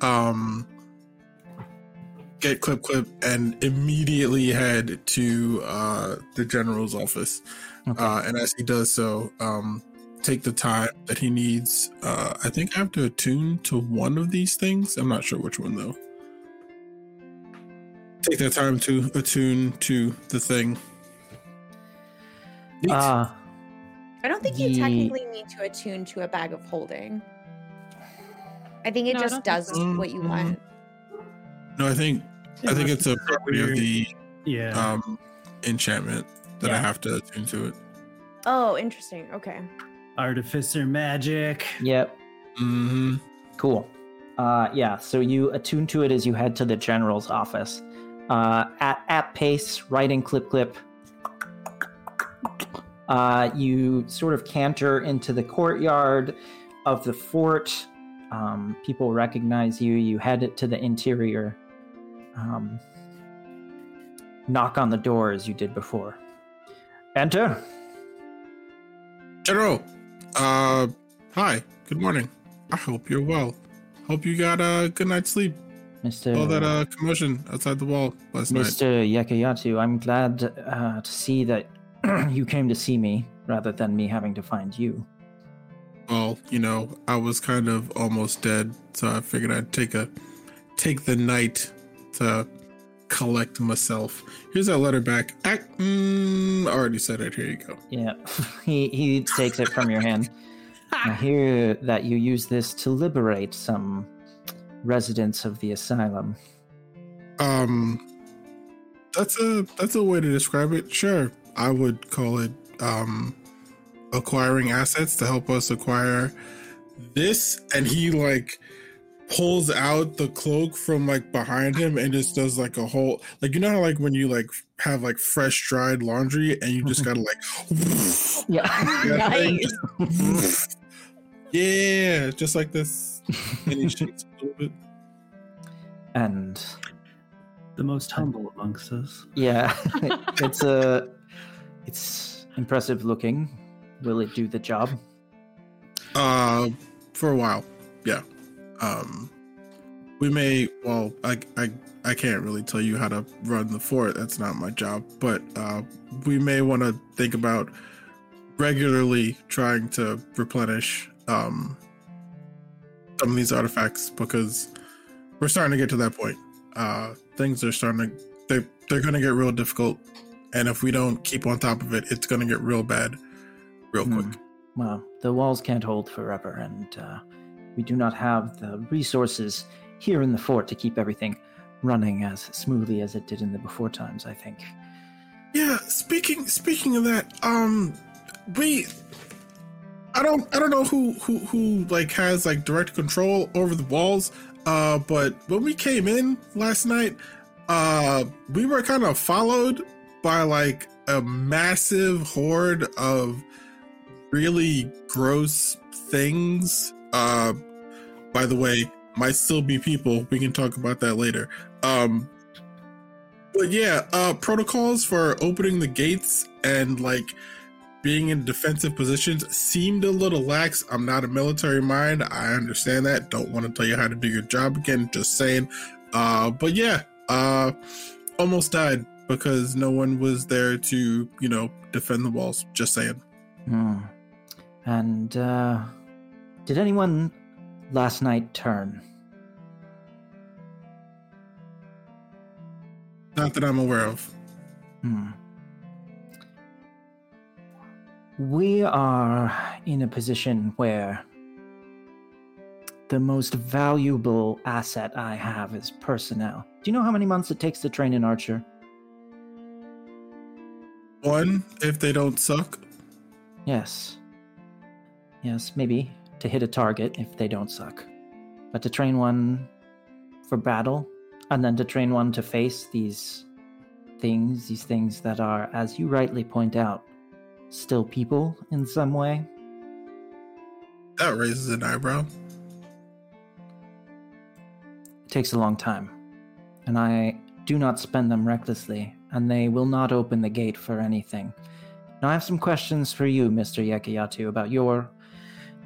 um get clip clip and immediately head to uh the general's office Okay. uh and as he does so um take the time that he needs uh i think i have to attune to one of these things i'm not sure which one though take that time to attune to the thing Neat. Uh, I don't think you technically need to attune to a bag of holding. I think it No, just does so. what you Mhm. want. no i think i think it's a property of the Yeah. um enchantment that i have to attune to it Oh, interesting. Okay. Artificer magic. yep. Mm-hmm. Cool. Uh, yeah. So you attune to it as you head to the general's office. Uh, at at pace, writing clip clip. Uh, you sort of canter into the courtyard of the fort. Um, people recognize you. You head to the interior. Um, knock on the door as you did before. Enter. General, uh, hi, good morning. I hope you're well. Hope you got a good night's sleep. Mr. All that uh commotion outside the wall last night. Mr. Yakayatu, I'm glad uh, to see that you came to see me rather than me having to find you. Well, you know, I was kind of almost dead, so I figured I'd take a take the night to collect myself. Here's that letter back. I mm, already said it. Here you go. Yeah, he he takes it from your hand. I hear that you use this to liberate some residents of the asylum. Um, that's a that's a way to describe it. Sure, I would call it um acquiring assets to help us acquire this. And he like pulls out the cloak from like behind him and just does like a whole like you know how like when you like have like fresh dried laundry and you just gotta like Yeah. Nice. yeah just like this and he shakes a little bit and The most humble amongst us. yeah, it's a it's impressive looking. Will it do the job? uh for a while yeah um we may well i i i can't really tell you how to run the fort that's not my job but uh we may want to think about regularly trying to replenish um some of these artifacts because we're starting to get to that point uh things are starting to they they're going to get real difficult and if we don't keep on top of it it's going to get real bad real Hmm. quick Well, the walls can't hold forever, and uh, we do not have the resources here in the fort to keep everything running as smoothly as it did in the before times. I think. Yeah, speaking speaking of that, um we I don't I don't know who who who like has like direct control over the walls, uh but when we came in last night, uh we were kind of followed by like a massive horde of really gross things. Uh by the way, might still be people. We can talk about that later. Um but yeah, uh protocols for opening the gates and like being in defensive positions seemed a little lax. I'm not a military mind. I understand that. Don't want to tell you how to do your job again, just saying. Uh but yeah, uh almost died because no one was there to, you know, defend the walls. Just saying. Hmm. And uh, did anyone last night turn? Not that I'm aware of. Hmm. We are in a position where the most valuable asset I have is personnel. Do you know how many months it takes to train an archer? One, if they don't suck. Yes. Yes, maybe to hit a target if they don't suck. But to train one for battle, and then to train one to face these things, these things that are, as you rightly point out, still people in some way. That raises an eyebrow. It takes a long time. And I do not spend them recklessly, and they will not open the gate for anything. Now, I have some questions for you, Mr. Yekayatu, about your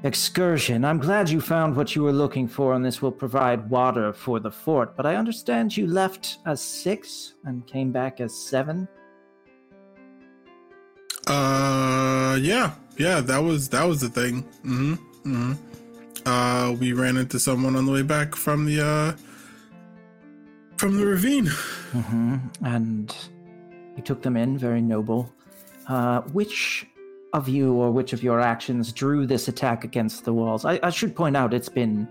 excursion. I'm glad you found what you were looking for, and this will provide water for the fort. But I understand you left as six and came back as seven. Uh, yeah, yeah, that was that was the thing. Mm-hmm. Mm-hmm. Uh, we ran into someone on the way back from the uh from the ravine. Mm-hmm. And you took them in, very noble. Uh, which of you or which of your actions drew this attack against the walls? I, I should point out it's been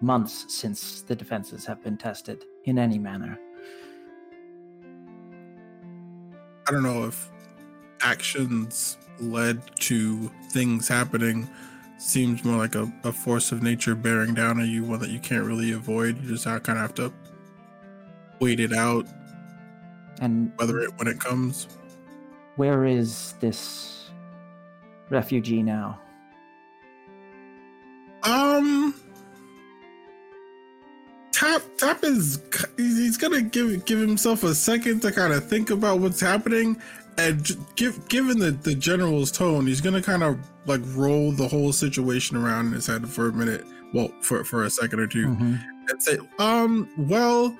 months since the defenses have been tested in any manner. I don't know if actions led to things happening. Seems more like a, a force of nature bearing down on you, one that you can't really avoid. You just kind of have to wait it out, And whether it when it comes. where is this refugee now? Um, Tap Tap is he's gonna give give himself a second to kind of think about what's happening, and give, given the the general's tone, he's gonna kind of like roll the whole situation around in his head for a minute. Well, for for a second or 2 Mhm. and say, um, well,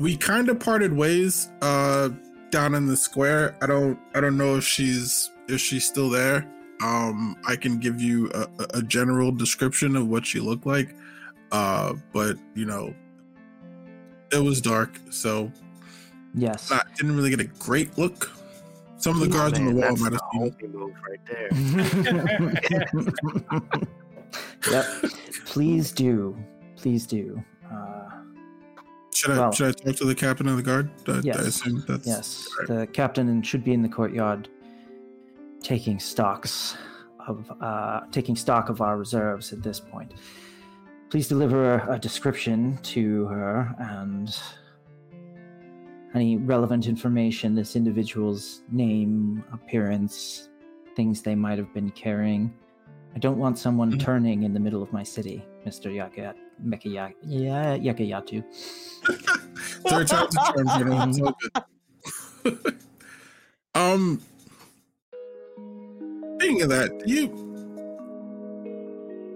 we kind of parted ways uh down in the square. I don't I don't know if she's if she's still there. Um, I can give you a, a- a general description of what she looked like. Uh, but you know, it was dark, so Yes. not didn't really get a great look. Some of the Oh, guards on the wall might have the seen. only move right there. yep. Please do. Please do. Uh, Should I Well- should I talk to the captain of the guard? I, Yes. I assume that's yes. right. The captain should be in the courtyard taking stocks of uh, taking stock of our reserves at this point. Please deliver a description to her and any relevant information this individual's name, appearance, things they might have been carrying. I don't want someone Mhm. turning in the middle of my city, Mr. Yaka Mekaya yeah, Yakayatu. Third time's a charm, General. It's um, speaking of that, do you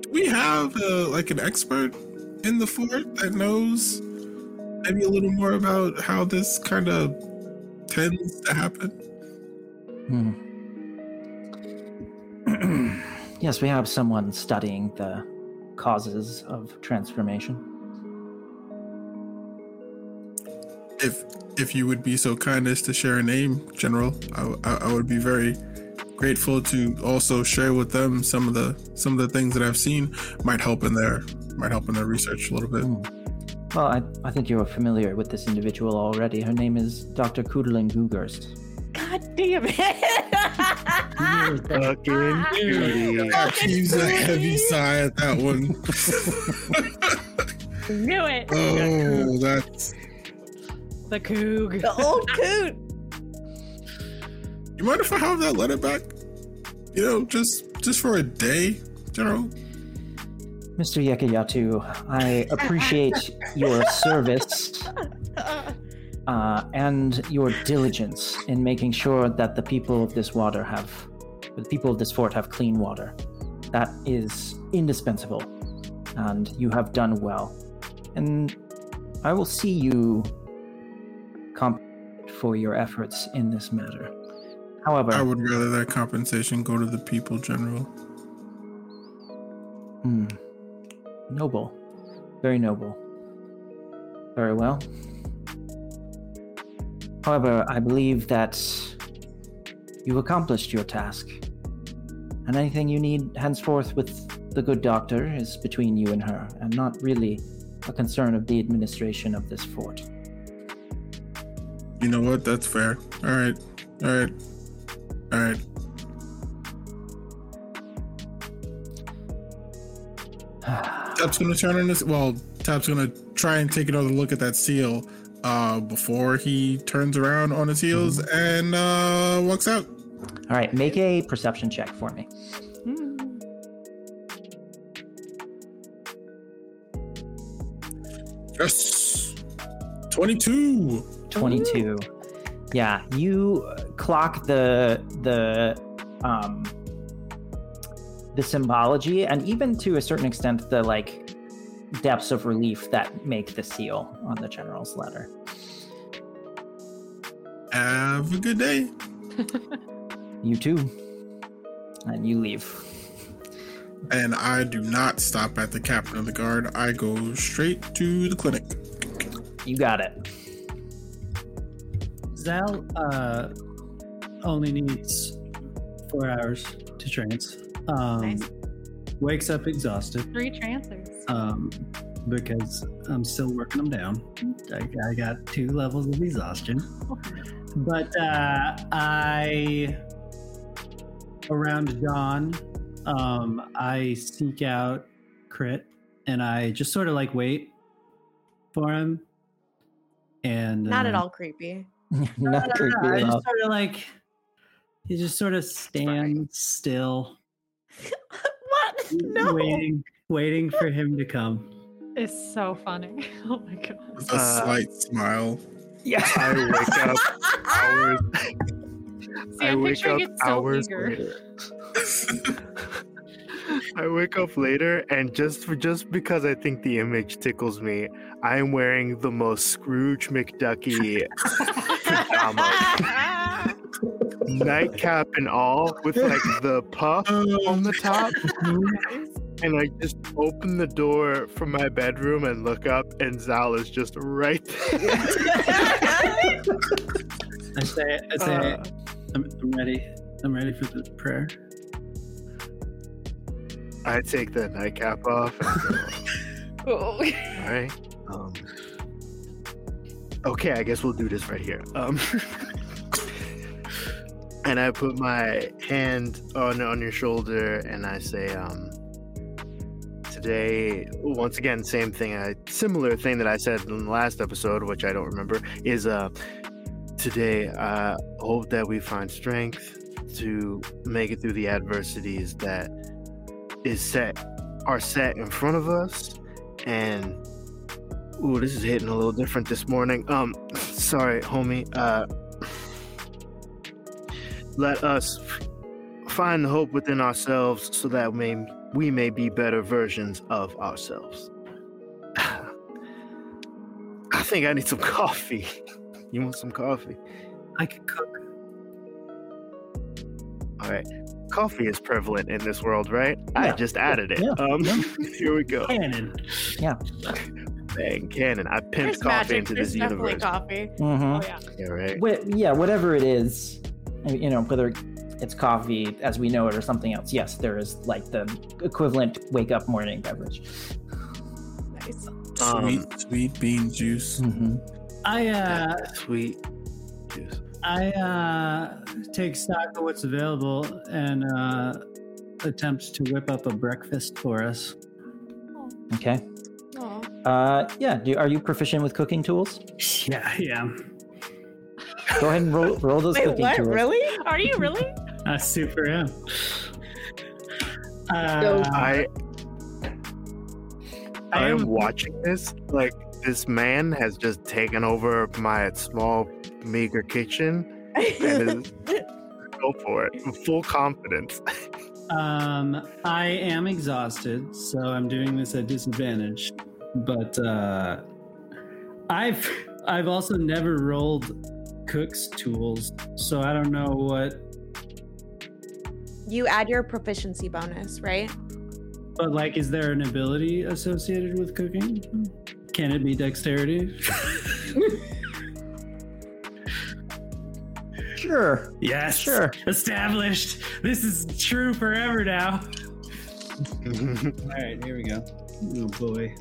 do we have uh, like an expert in the fort that knows maybe a little more about how this kind of tends to happen? Hmm. yes, we have someone studying the causes of transformation. If if you would be so kind as to share a name, General, I, I, I would be very grateful to also share with them some of the some of the things that I've seen might help in their might help in their research a little bit. Hmm. Well, I, I think you're familiar with this individual already. Her name is Dr. Kudalin Gugerst. God damn it. You're Fucking beauty. I heaves a heavy sigh at that one. Knew it. oh, that's. The Coog. the old coot. You mind if I have that letter back? You know, just just for a day, General. Mr. Yekayatu, I appreciate your service uh, and your diligence in making sure that the people of this water have, the people of this fort have clean water. That is indispensable, and you have done well. And I will see you comp for your efforts in this matter. However, I would rather that compensation go to the people, General. Hmm. Noble. Very noble. Very well. However, I believe that you've accomplished your task. And anything you need henceforth with the good doctor is between you and her, and not really a concern of the administration of this fort. You know what? That's fair. All right, all right, all right. Tap's gonna turn in this. Well, Tap's gonna try and take another look at that seal uh, before he turns around on his heels and uh, walks out. All right, make a perception check for me. Yes, twenty-two. 22 yeah you clock the the um the symbology and even to a certain extent the like depths of relief that make the seal on the general's letter Have a good day. you too and you leave And I do not stop at the captain of the guard. I go straight to the clinic. you got it Zal uh, only needs four hours to trance. Um, Nice. Wakes up exhausted Three transfers. Um, because I'm still working them down. I, I got two levels of exhaustion. But uh, I, around dawn, um, I seek out Crit and I just sort of like wait for him. And Not at uh, all creepy. not I creepy at just sort of like he just sort of stands still, what? No. waiting, waiting for him to come. It's so funny. Oh my god. With a Uh, slight smile. Yeah. I wake up hours. See, I I'm wake up it so hours eager. later. I wake up later, and just for, just because I think the image tickles me, I am wearing the most Scrooge McDucky pajama, nightcap and all, with like the puff on the top. And I just open the door from my bedroom and look up, and Zal is just right there. I say, I say, Uh, I'm, I'm ready. I'm ready for the prayer. I take the nightcap off. And go, Oh. All right. Um, okay, I guess we'll do this right here. Um, and I put my hand on on your shoulder, and I say, um, today, once again, same thing, a similar thing that I said in the last episode, which I don't remember, is uh, today I hope that we find strength to make it through the adversities that is set are set in front of us. And ooh this is hitting a little different this morning. Um sorry homie uh let us find the hope within ourselves so that may, we may be better versions of ourselves i think i need some coffee you want some coffee I can cook. all right coffee is prevalent in this world right i just added it Yeah. um Yeah. here we go Cannon. Yeah. Bang cannon i pimped There's coffee magic. into There's this definitely universe coffee. Mhm. Oh yeah. yeah right Wh- yeah, whatever it is, I mean, you know, whether it's coffee as we know it or something else. Yes, there is like the equivalent wake up morning beverage. Nice. Um, Sweet, sweet bean juice. hmm I uh, sweet juice I uh, take stock of what's available and uh, attempt to whip up a breakfast for us. Okay. Aw. Uh, yeah. Do, are you proficient with cooking tools? Yeah, yeah. Go ahead and roll, roll those Wait, cooking what? tools. Really? Are you really? I super am. Uh, I I am am- watching this like this man has just taken over my small meager kitchen and is go for it full confidence. Um, I am exhausted, so I'm doing this at disadvantage. But uh, I've I've also never rolled cook's tools, so I don't know what. You add your proficiency bonus, right? But like, is there an ability associated with cooking? Can it be dexterity? Sure. yes. Sure. Established. This is true forever now. All right, here we go. Oh boy.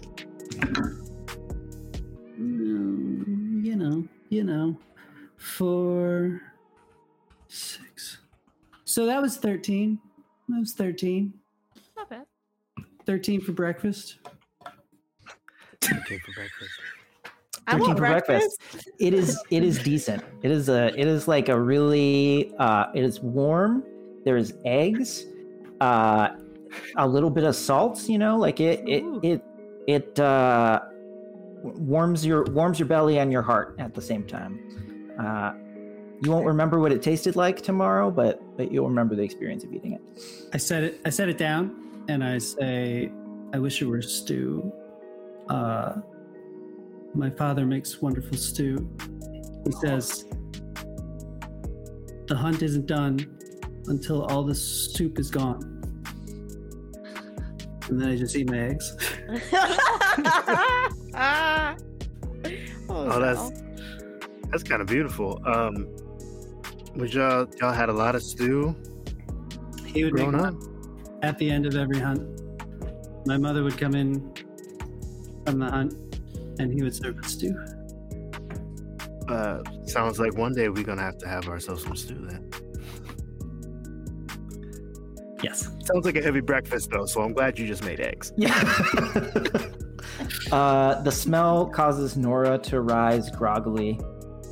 Mm, You know, you know, four, six. So that was 13. That was 13. Not bad. 13 for breakfast. Okay, for breakfast. I 13 want for breakfast. breakfast. It is. It is decent. It is a. It is like a really. Uh, it is warm. There's eggs. Uh, a little bit of salt. You know, like it. It. Ooh. It. It. Uh, warms your warms your belly and your heart at the same time. Uh, you won't remember what it tasted like tomorrow, but but you'll remember the experience of eating it. I set it. I set it down, and I say, "I wish it were stew." Uh, my father makes wonderful stew. He says, "The hunt isn't done until all the soup is gone." And then I just eat my eggs. Ah. Oh, that's that's kind of beautiful. Um, was y'all y'all had a lot of stew He would make growing one up? at the end of every hunt. My mother would come in from the hunt, and he would serve us stew. Uh, sounds like one day we're gonna have to have ourselves some stew then. Yes. Sounds like a heavy breakfast though, so I'm glad you just made eggs. Yeah. uh, the smell causes Nora to rise groggily.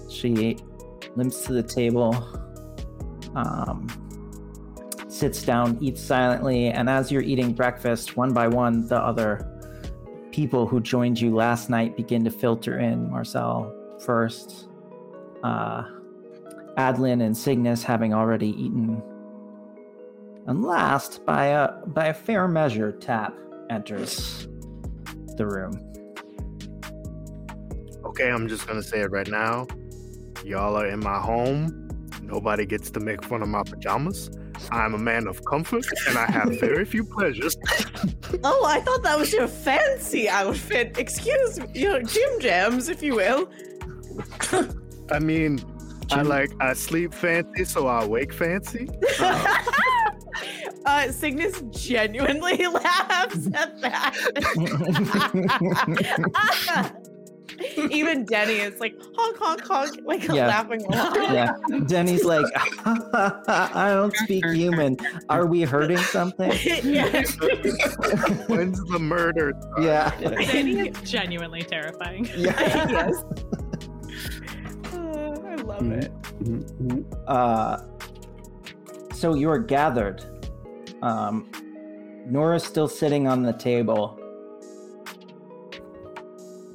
She limps to the table, um, sits down, eats silently, and as you're eating breakfast, one by one, the other people who joined you last night begin to filter in. Marcel first, uh, Adlin and Cygnus having already eaten. And last, by a by a fair measure, Tap enters the room. Okay, I'm just gonna say it right now. Y'all are in my home. Nobody gets to make fun of my pajamas. I'm a man of comfort, and I have very few pleasures. Oh, I thought that was your fancy outfit. Excuse me, your gym jams, if you will. I mean, I like I sleep fancy, so I wake fancy. Uh, Cygnus genuinely laughs at that. Even Denny is like honk honk honk, like Yeah. laughing along. yeah, Denny's like, I don't speak human. Are we hurting something? yeah. When's the murder? Yeah, Denny is genuinely terrifying. yeah. yes. Uh, I love it. Uh, so you're gathered. Um, Nora's still sitting on the table,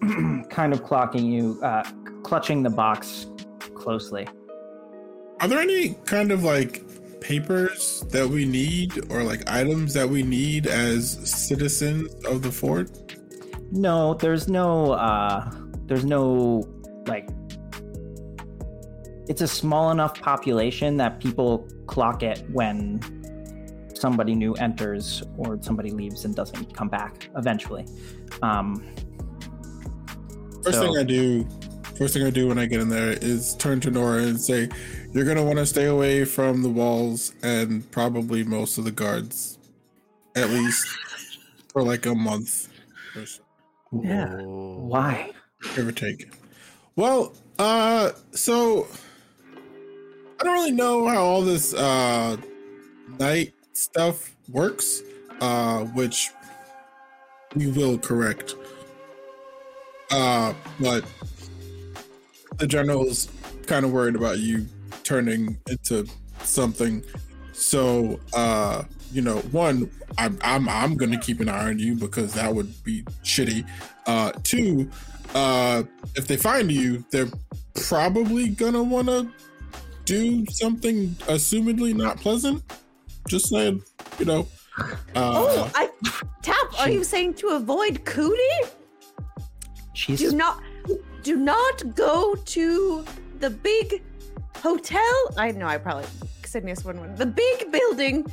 kind of clocking you, uh, clutching the box closely. Are there any kind of like papers that we need or like items that we need as citizens of the fort? No, there's no, uh, there's no, like, it's a small enough population that people clock it when somebody new enters or somebody leaves and doesn't come back eventually. Um, First So- thing I do, first thing I do when I get in there is turn to Nora and say, "You're gonna want to stay away from the walls and probably most of the guards, at least for like a month, so, yeah. Why? give or take." Well, uh, so I don't really know how all this uh night stuff works, uh, which we will correct. Uh, but the general's kind of worried about you turning into something. So, uh, you know, one, I'm I'm I'm gonna keep an eye on you because that would be shitty. Uh, two, uh, if they find you, they're probably gonna want to do something assumedly not pleasant. Just saying, you know. Oh, Uh, I tap. Are you saying to avoid Cootie? She's Do not, do not go to the big hotel. I know. I probably Cygnus wouldn't. win. The big building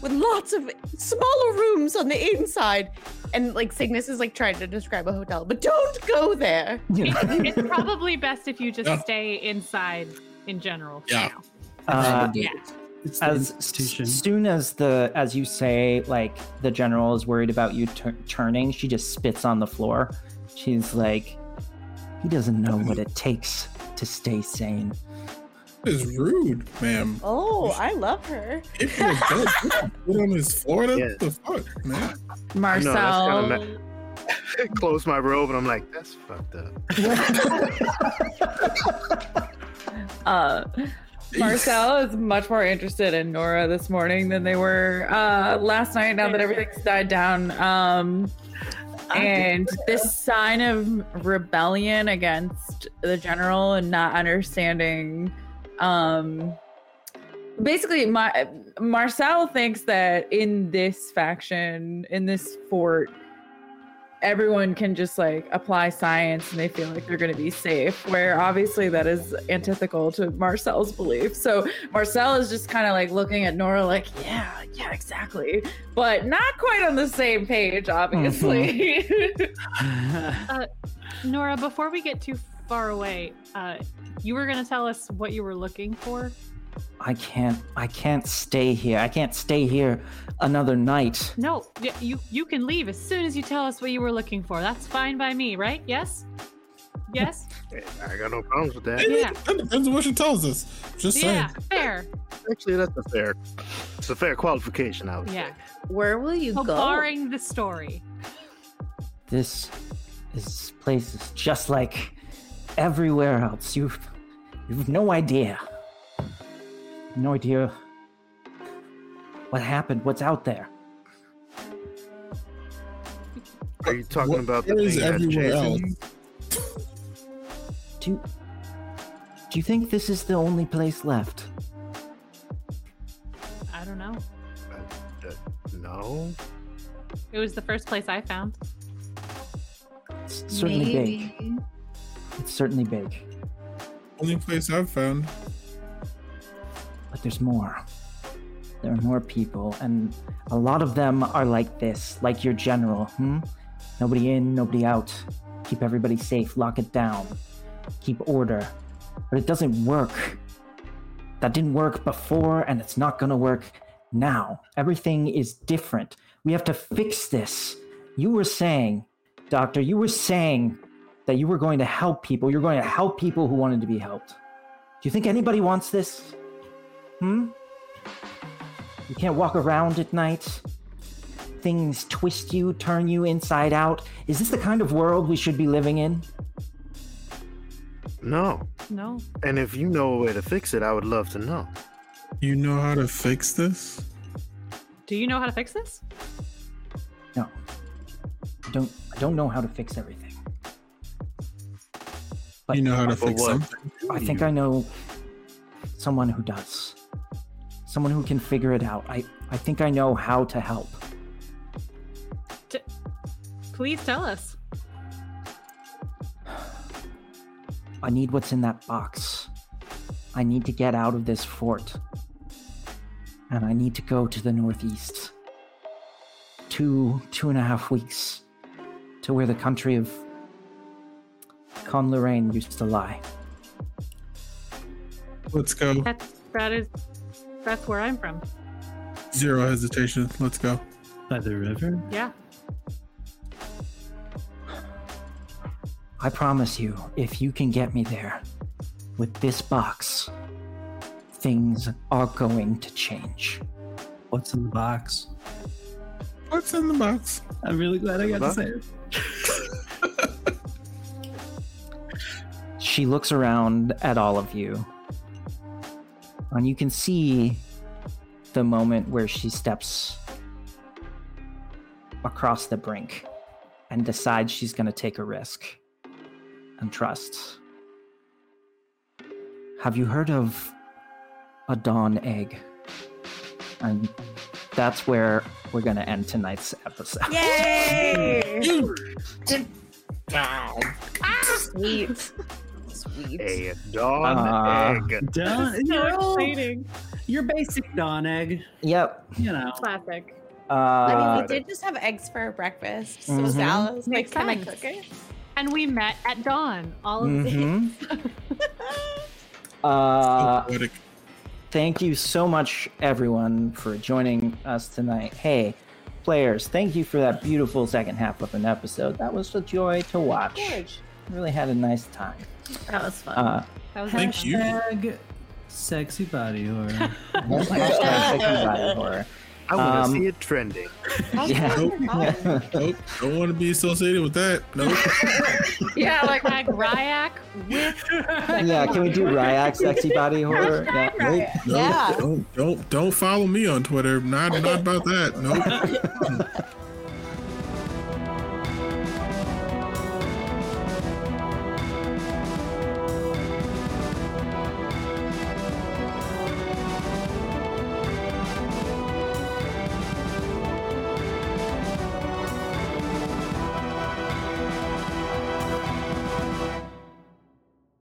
with lots of smaller rooms on the inside, and like Cygnus is like trying to describe a hotel, but don't go there. It's, it's probably best if you just Yeah. stay inside in general. Yeah. uh, Yeah. As institution. soon as the as you say like the general is worried about you tur- turning she just spits on the floor she's like he doesn't know what it takes to stay sane is rude, ma'am. Oh, I love her. If you're dead, put on his floor. What Yeah. the fuck, man? Marcel. kinda Close my robe, and I'm like, that's fucked up. uh, Marcel is much more interested in Nora this morning than they were uh, last night. Now that everything's died down, um, and this sign of rebellion against the general and not understanding. Um, basically, my Marcel thinks that in this faction, in this fort, everyone can just like apply science and they feel like they're going to be safe where obviously that is antithetical to marcel's belief. So marcel is just kind of like looking at nora like yeah yeah exactly. But not quite on the same page obviously. Nora, before we get too far away, uh, you were going to tell us what you were looking for. I can't i can't stay here i can't stay here another night No, y- you you can leave as soon as you tell us what you were looking for. That's fine by me, right? Yes. Yes. I got no problems with that. Yeah. That depends on what she tells us. Just saying. yeah. Fair. Actually, that's a fair, it's a fair qualification. I would Yeah. Where will you So go? barring the story. this this place is just like everywhere else you've you've no idea no idea what happened what's out there Are you talking What about the is thing that everywhere Jason? else? do Do you think this is the only place left? I don't know. Uh, no. It was the first place I found. It's certainly big. It's certainly big. Only place I've found. But there's more. There are more people, and a lot of them are like this, like your general. Hmm? Nobody in, nobody out. Keep everybody safe, lock it down. Keep order. But it doesn't work. That didn't work before, and it's not gonna work now. Everything is different. We have to fix this. You were saying, Doctor, you were saying that you were going to help people. You're going to help people who wanted to be helped. Do you think anybody wants this? Hmm? You can't walk around at night. Things twist you, turn you inside out. Is this the kind of world we should be living in? No. No. And if you know a way to fix it, I would love to know. You know how to fix this? Do you know how to fix this? No. I don't I don't know how to fix everything. But you know how to fix what? something. I think I know someone who does. Someone who can figure it out. I, I think I know how to help. Please tell us. I need what's in that box. I need to get out of this fort. And I need to go to the northeast. Two, two and a half weeks to where the country of Con Lorraine used to lie. Let's go. That's that is that's where I'm from. Zero hesitation. Let's go. By the river? Yeah. I promise you, if you can get me there with this box, things are going to change. What's in the box? What's in the box? I'm really glad I got to Box? say it. She looks around at all of you, and you can see the moment where she steps across the brink and decides she's going to take a risk and trust. Have you heard of a dawn egg? And that's where we're going to end tonight's episode. Yay! Ah, sweet. Sweet. A dawn Ah. egg. Dawn, So you're, exciting. your basic dawn egg, Yep. you know. Classic. Uh, I mean, we did just have eggs for breakfast. So Mhm. Sal was like, Makes can I cook it? And we met at dawn. All of mhm. this. Uh, Poetic. thank you so much, everyone, for joining us tonight. Hey, players, thank you for that beautiful second half of an episode. That was a joy to watch. George. Really had a nice time. That was fun. Uh, That was Thank fun. you. Hashtag sexy body horror. hashtag second body horror. I want to Um, see it trending. Yeah. Nope. Nope. Don't want to be associated with that. Nope. Yeah, like Tag Ryak with yeah, can we do Ryak sexy body horror? Yeah. Nope. Nope. Yeah. Don't don't don't follow me on Twitter. Not not about that. Nope.